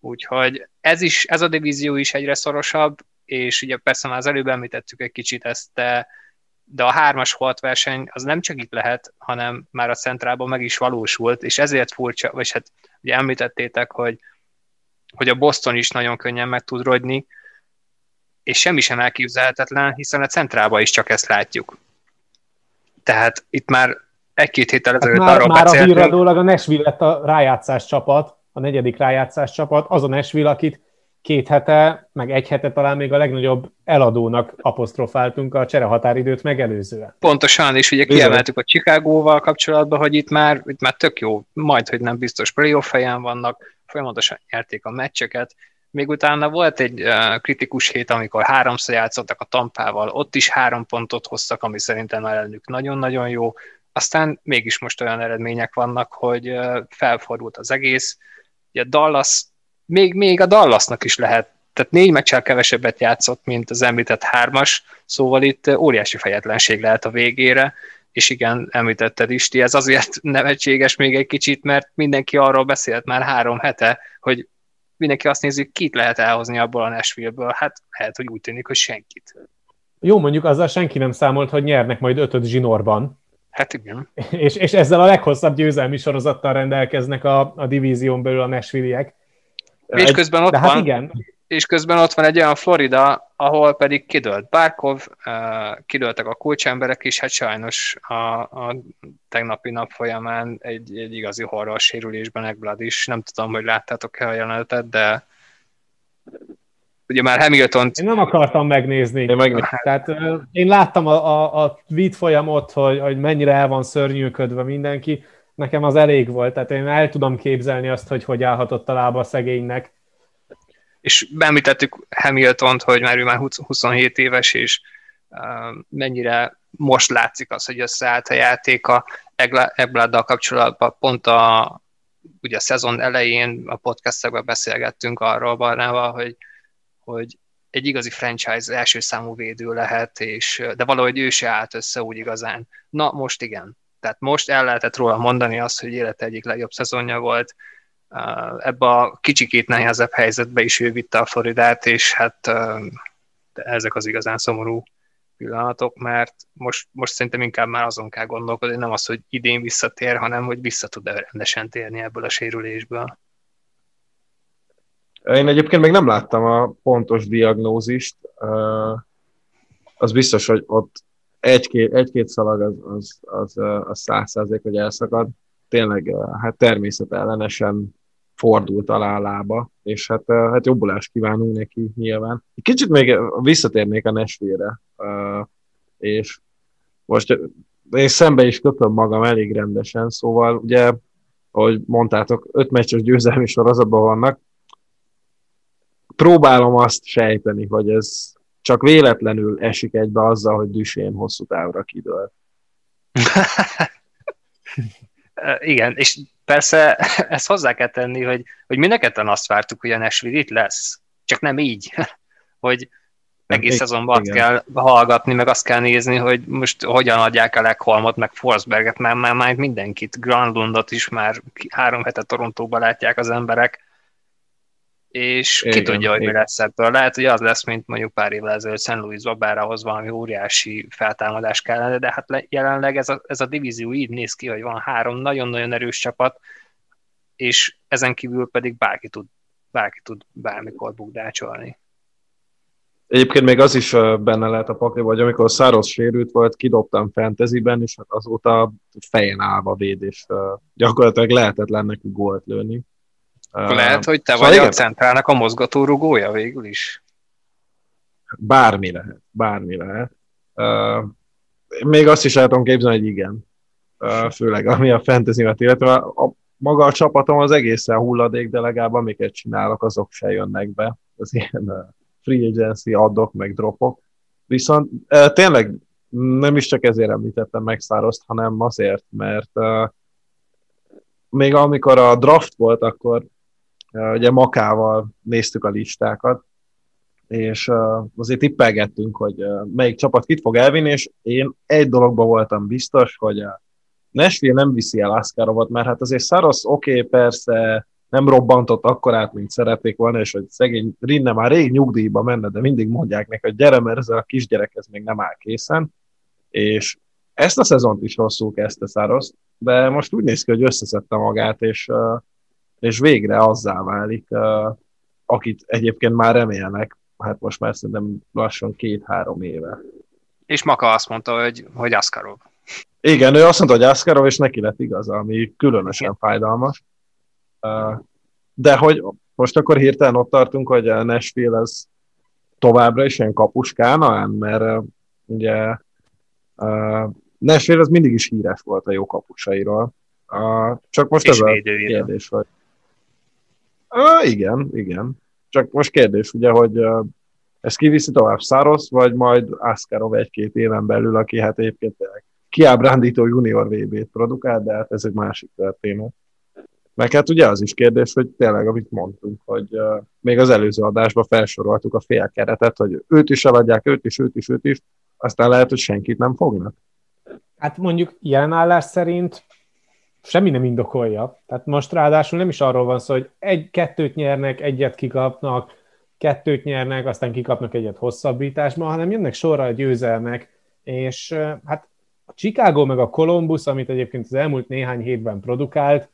Úgyhogy ez, is, ez a divízió is egyre szorosabb, és ugye persze már az előbb említettük egy kicsit ezt, de, de a hármas verseny az nem csak itt lehet, hanem már a centrálban meg is valósult, és ezért furcsa, vagy hát ugye említettétek, hogy, hogy a Boston is nagyon könnyen meg tud rogyni, és semmi sem elképzelhetetlen, hiszen a centrálban is csak ezt látjuk. Tehát itt már egy-két héttel hát ezelőtt hát arról már beszéltünk. Már a híradólag a Nashville lett a rájátszás csapat, a negyedik rájátszás csapat, az a Nashville, akit két hete, meg egy hete talán még a legnagyobb eladónak apostrofáltunk a cserehatáridőt megelőzően. Pontosan, és ugye kiemeltük a Chicagóval kapcsolatban, hogy itt már, itt már tök jó, majd, hogy nem biztos playoff helyen vannak, folyamatosan nyerték a meccseket, még utána volt egy uh, kritikus hét, amikor háromszor játszottak a Tampával, ott is három pontot hoztak, ami szerintem ellenük nagyon-nagyon jó, aztán mégis most olyan eredmények vannak, hogy uh, felfordult az egész. Ugye Dallas még, még a Dallasnak is lehet, tehát négy meccsel kevesebbet játszott, mint az említett hármas, szóval itt óriási fejetlenség lehet a végére, és igen, említetted is, ez azért nevetséges még egy kicsit, mert mindenki arról beszélt már három hete, hogy mindenki azt nézi, kit lehet elhozni abból a Nashville-ből, hát lehet, hogy úgy tűnik, hogy senkit. Jó, mondjuk azzal senki nem számolt, hogy nyernek majd ötöt zsinórban. Hát igen. És, és ezzel a leghosszabb győzelmi sorozattal rendelkeznek a, a divízión belül a Nashville-iek. És közben ott, hát van, igen. és közben ott van egy olyan Florida, ahol pedig kidőlt Barkov, kidőltek a kulcsemberek is, hát sajnos a, a tegnapi nap folyamán egy, egy igazi horror sérülésben Ekblad is. Nem tudom, hogy láttátok-e a jelenetet, de ugye már Hamilton... Én nem akartam megnézni. Én, meg... Tehát, én láttam a, a, a tweet folyamot, hogy, hogy mennyire el van szörnyűködve mindenki, nekem az elég volt, tehát én el tudom képzelni azt, hogy hogy állhatott a lába a szegénynek. És említettük Hamilton-t, hogy már ő már 27 éves, és mennyire most látszik az, hogy összeállt a játék a Egbladdal kapcsolatban. Pont a, ugye a szezon elején a podcastekben beszélgettünk arról Barnával, hogy, hogy egy igazi franchise első számú védő lehet, és, de valahogy ő se állt össze úgy igazán. Na, most igen. Tehát most el lehetett róla mondani azt, hogy élete egyik legjobb szezonja volt. Ebbe a kicsikét nehezebb helyzetbe is ő vitte a Floridát, és hát ezek az igazán szomorú pillanatok, mert most, most szerintem inkább már azon kell gondolkodni, nem az, hogy idén visszatér, hanem hogy vissza tud-e rendesen térni ebből a sérülésből. Én egyébként még nem láttam a pontos diagnózist. Az biztos, hogy ott egy-két, egy-két szalag az, az, az, az száz hogy elszakad. Tényleg hát természetellenesen fordult alá a lába, és hát, hát jobbulást kívánunk neki nyilván. Kicsit még visszatérnék a Nesvére, és most én szembe is kötöm magam elég rendesen, szóval ugye, ahogy mondtátok, öt meccses győzelmi sorozatban vannak, próbálom azt sejteni, hogy ez csak véletlenül esik egybe azzal, hogy Düsén hosszú távra kidőlt. Igen, és persze ezt hozzá kell tenni, hogy, hogy mindenketten azt vártuk, hogy a Nashville itt lesz, csak nem így, hogy egész szezonban azt kell hallgatni, meg azt kell nézni, hogy most hogyan adják el Ekholmot, meg Forsberget, mert már, már mindenkit, Granlundot is már három hete Torontóban látják az emberek, és igen, ki tudja, hogy igen. mi lesz ebből. Lehet, hogy az lesz, mint mondjuk pár évvel ezelőtt St. Louis ahhoz valami óriási feltámadás kellene, de hát jelenleg ez a, ez a divízió így néz ki, hogy van három nagyon-nagyon erős csapat, és ezen kívül pedig bárki tud, bárki tud bármikor bukdácsolni. Egyébként még az is benne lehet a pakli, hogy amikor Száros sérült volt, kidobtam fantasyben, és hát azóta fejen állva véd, és gyakorlatilag lehetetlen neki gólt lőni. Lehet, hogy te szóval vagy igen? a centrálnak a mozgatórugója végül is? Bármi lehet, bármi lehet. még azt is tudom képzelni, hogy igen. főleg ami a fantasy-met illetve a, maga a csapatom az egészen hulladék, de legalább amiket csinálok, azok se jönnek be. Az ilyen free agency adok, meg dropok. Viszont tényleg nem is csak ezért említettem meg Szároszt, hanem azért, mert még amikor a draft volt, akkor ugye Makával néztük a listákat, és azért tippelgettünk, hogy melyik csapat kit fog elvinni, és én egy dologban voltam biztos, hogy a Nashville nem viszi el Askarovat, mert hát azért Szarosz oké, okay, persze nem robbantott akkorát, mint szerették volna, és hogy szegény Rinne már rég nyugdíjba menne, de mindig mondják neki, hogy gyere, mert ezzel a kisgyerek ez még nem áll készen, és ezt a szezont is rosszul kezdte Szarosz, de most úgy néz ki, hogy összeszedte magát, és és végre azzá válik, akit egyébként már remélnek, hát most már szerintem lassan két-három éve. És Maka azt mondta, hogy, hogy Askarov. Igen, ő azt mondta, hogy Askarov, és neki lett igaza, ami különösen Igen. fájdalmas. De hogy most akkor hirtelen ott tartunk, hogy a Nashville ez továbbra is ilyen kapuskána, mert ugye Nashville az mindig is híres volt a jó kapusairól. Csak most és ez a kérdés, hogy Á, igen, igen. Csak most kérdés, ugye, hogy ez kiviszi tovább Szárosz, vagy majd Askarov egy-két éven belül, aki hát egyébként kiábrándító junior VB-t produkál, de hát ez egy másik történet. Meg hát ugye az is kérdés, hogy tényleg, amit mondtunk, hogy uh, még az előző adásban felsoroltuk a fél keretet, hogy őt is eladják, őt is, őt is, őt is, aztán lehet, hogy senkit nem fognak. Hát mondjuk jelen állás szerint semmi nem indokolja. Tehát most ráadásul nem is arról van szó, hogy egy-kettőt nyernek, egyet kikapnak, kettőt nyernek, aztán kikapnak egyet hosszabbításban, hanem jönnek sorra a győzelmek, és hát a Chicago meg a Columbus, amit egyébként az elmúlt néhány hétben produkált,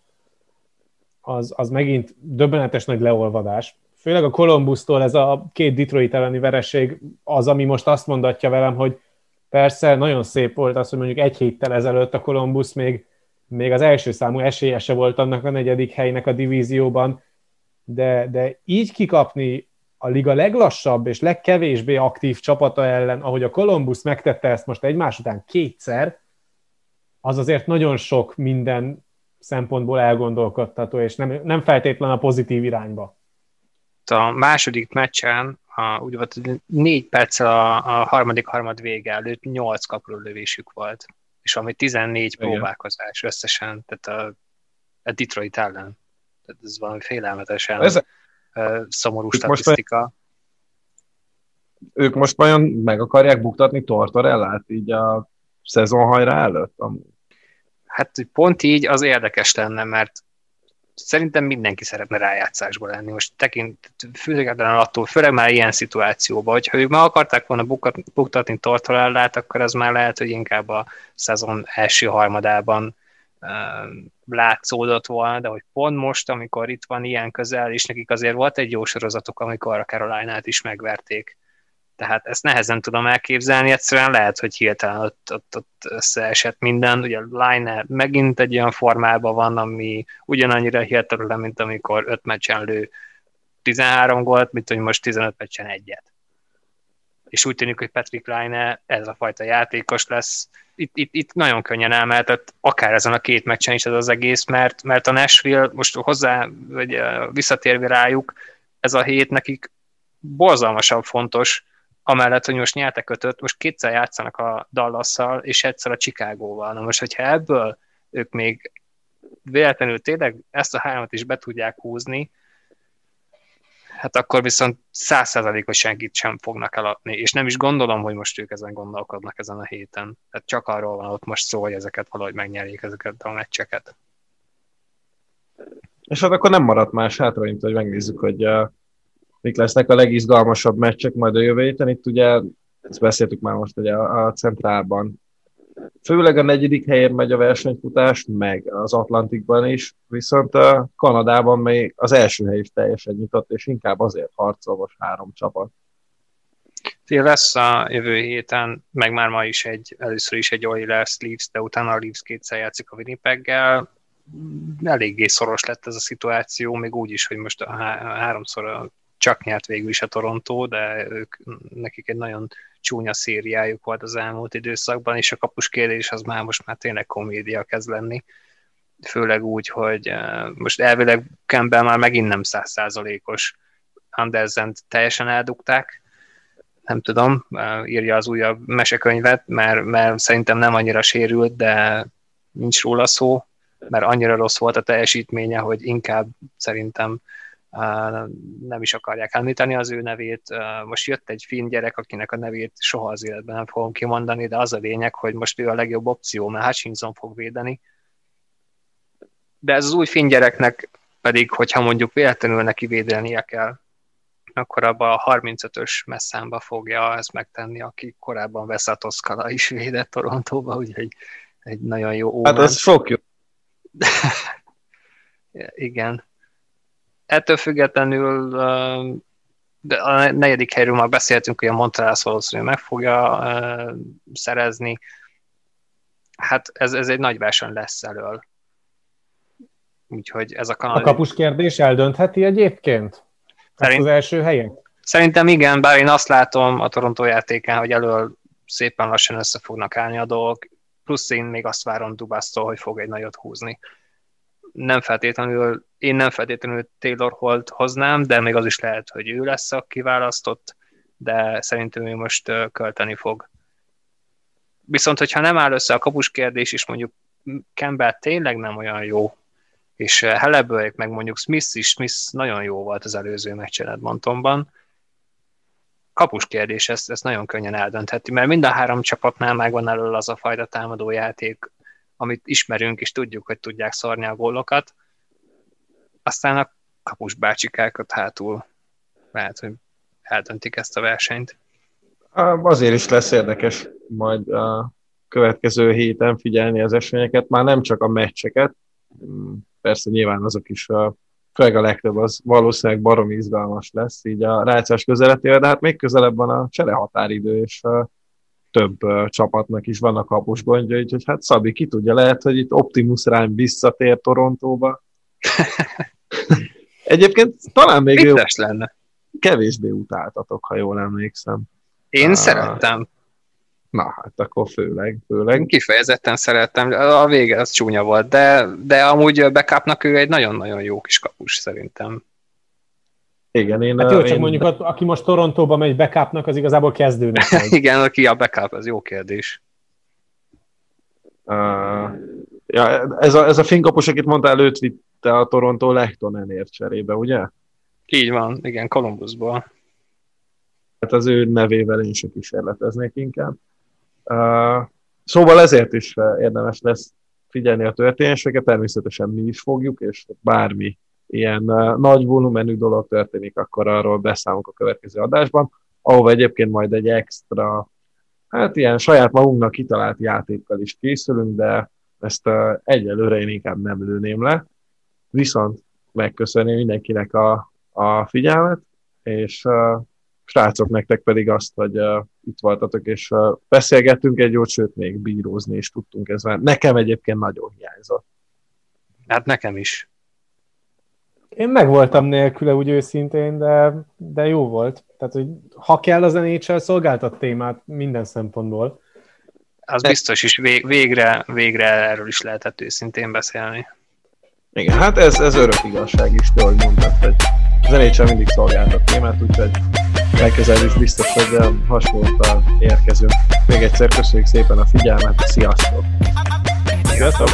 az, az megint döbbenetes nagy leolvadás. Főleg a Columbus-tól ez a két Detroit elleni vereség az, ami most azt mondatja velem, hogy persze nagyon szép volt az, hogy mondjuk egy héttel ezelőtt a Columbus még még az első számú esélyese volt annak a negyedik helynek a divízióban, de, de így kikapni a liga leglassabb és legkevésbé aktív csapata ellen, ahogy a Columbus megtette ezt most egymás után kétszer, az azért nagyon sok minden szempontból elgondolkodtató, és nem, nem feltétlen a pozitív irányba. A második meccsen, a, úgy volt, négy perc a, a harmadik harmad vége előtt nyolc kaprólövésük volt és ami 14 Igen. próbálkozás összesen, tehát a, a Detroit ellen. Tehát ez valami félelmetesen ez, szomorú statisztika. Most, ők most vajon meg akarják buktatni Tortorellát így a szezonhajra előtt? Hát pont így az érdekes lenne, mert szerintem mindenki szeretne rájátszásba lenni. Most tekint, függetlenül attól, főleg már ilyen szituációban, hogyha ők meg akarták volna buktatni Tortorellát, akkor az már lehet, hogy inkább a szezon első harmadában uh, látszódott volna, de hogy pont most, amikor itt van ilyen közel, és nekik azért volt egy jó sorozatok, amikor a Caroline-át is megverték, tehát ezt nehezen tudom elképzelni, egyszerűen lehet, hogy hirtelen ott, ott, ott összeesett minden. Ugye Line megint egy olyan formában van, ami ugyanannyira hihetetlen, mint amikor 5 meccsen lő 13 gólt, mint hogy most 15 meccsen egyet. És úgy tűnik, hogy Patrick Line ez a fajta játékos lesz. Itt, itt, itt nagyon könnyen elmehetett, akár ezen a két meccsen is ez az egész, mert, mert a Nashville most hozzá, vagy visszatérve rájuk, ez a hét nekik borzalmasan fontos, amellett, hogy most nyertek ötöt, most kétszer játszanak a Dallasszal, és egyszer a Chicagóval. Na most, hogyha ebből ők még véletlenül tényleg ezt a hármat is be tudják húzni, hát akkor viszont százszerzalékos senkit sem fognak eladni, és nem is gondolom, hogy most ők ezen gondolkodnak ezen a héten. Tehát csak arról van ott most szó, hogy ezeket valahogy megnyerjék ezeket a meccseket. És hát akkor nem maradt más hátra, mint hogy megnézzük, hogy uh, mik lesznek a legizgalmasabb meccsek majd a jövő héten. Itt ugye, ezt beszéltük már most ugye a, a centrálban, főleg a negyedik helyen megy a versenyfutás, meg az Atlantikban is, viszont a Kanadában még az első hely is teljesen nyitott, és inkább azért harcol most három csapat. Lesz a jövő héten, meg már ma is egy, először is egy Oilers Leafs, de utána a Leafs kétszer játszik a Winnipeggel. Eléggé szoros lett ez a szituáció, még úgy is, hogy most a háromszor csak nyert végül is a Torontó, de ők, nekik egy nagyon csúnya szériájuk volt az elmúlt időszakban, és a kapus kérdés az már most már tényleg komédia kezd lenni. Főleg úgy, hogy uh, most elvileg Campbell már megint nem százszázalékos. andersen teljesen eldugták, nem tudom, uh, írja az újabb mesekönyvet, mert, mert szerintem nem annyira sérült, de nincs róla szó, mert annyira rossz volt a teljesítménye, hogy inkább szerintem nem is akarják említeni az ő nevét. Most jött egy finn gyerek, akinek a nevét soha az életben nem fogom kimondani, de az a lényeg, hogy most ő a legjobb opció, mert Hutchinson fog védeni. De ez az új finn gyereknek pedig, hogyha mondjuk véletlenül neki védelnie kell, akkor abban a 35-ös messzámba fogja ezt megtenni, aki korábban Veszatoszkala is védett Torontóba, úgyhogy egy nagyon jó óvan. Hát ez sok jó. Igen ettől függetlenül de a negyedik helyről már beszéltünk, hogy a Montreal valószínűleg meg fogja szerezni. Hát ez, ez egy nagy verseny lesz elől. Úgyhogy ez a kanal... A kapus kérdés eldöntheti egyébként? Szerint... az első helyen? Szerintem igen, bár én azt látom a Toronto játékán, hogy elől szépen lassan össze fognak állni a dolgok, plusz én még azt várom Dubasztól, hogy fog egy nagyot húzni nem feltétlenül, én nem feltétlenül Taylor Holt hoznám, de még az is lehet, hogy ő lesz a kiválasztott, de szerintem ő most költeni fog. Viszont, hogyha nem áll össze a kapus kérdés, és mondjuk Campbell tényleg nem olyan jó, és Hellebury, meg mondjuk Smith is, Smith nagyon jó volt az előző meccsen Edmontonban, kapus kérdés, ezt, ezt nagyon könnyen eldöntheti, mert mind a három csapatnál megvan elől az a fajta támadó játék, amit ismerünk, és tudjuk, hogy tudják szarni a gólokat. Aztán a kapus bácsikákat hátul lehet, hogy eldöntik ezt a versenyt. Azért is lesz érdekes majd a következő héten figyelni az eseményeket, már nem csak a meccseket, persze nyilván azok is, főleg a legtöbb az valószínűleg baromi izgalmas lesz így a rájátszás közeletével, de hát még közelebb van a csere határidő, és több csapatnak is vannak kapus gondja, úgyhogy hát Szabi, ki tudja, lehet, hogy itt Optimus Rime visszatér Torontóba. Egyébként talán még jó, lenne. kevésbé utáltatok, ha jól emlékszem. Én uh, szerettem. Na, hát akkor főleg, főleg. Kifejezetten szerettem, a vége az csúnya volt, de, de amúgy backupnak ő egy nagyon-nagyon jó kis kapus szerintem. Igen, én... Hát jó, csak én... mondjuk, aki most Torontóba megy backupnak, az igazából kezdőnek Igen, aki a backup, az jó kérdés. Uh, ja, ez a, ez a finkapus, akit mondta, előtt vitte a Toronto Lehtonenért cserébe, ugye? Így van, igen, Columbusból. Hát az ő nevével én is kísérleteznék inkább. Uh, szóval ezért is érdemes lesz figyelni a történéseket, természetesen mi is fogjuk, és bármi ilyen nagy volumenű dolog történik, akkor arról beszámolunk a következő adásban, ahova egyébként majd egy extra, hát ilyen saját magunknak kitalált játékkal is készülünk, de ezt egyelőre én inkább nem lőném le. Viszont megköszönném mindenkinek a, a figyelmet, és uh, srácok, nektek pedig azt, hogy uh, itt voltatok, és uh, beszélgettünk egy jót, sőt, még bírózni is tudtunk ezzel. Nekem egyébként nagyon hiányzott. Hát nekem is. Én meg voltam nélküle úgy őszintén, de, de jó volt. Tehát, hogy ha kell az NHL szolgáltat témát minden szempontból. Az biztos is, végre, végre erről is lehetett őszintén beszélni. Igen, hát ez, ez örök igazság is, de ahogy mondtad, hogy az NHL mindig szolgáltat témát, úgyhogy legközelebb is biztos, hogy hasonlóan érkezünk. Még egyszer köszönjük szépen a figyelmet, sziasztok! Sziasztok!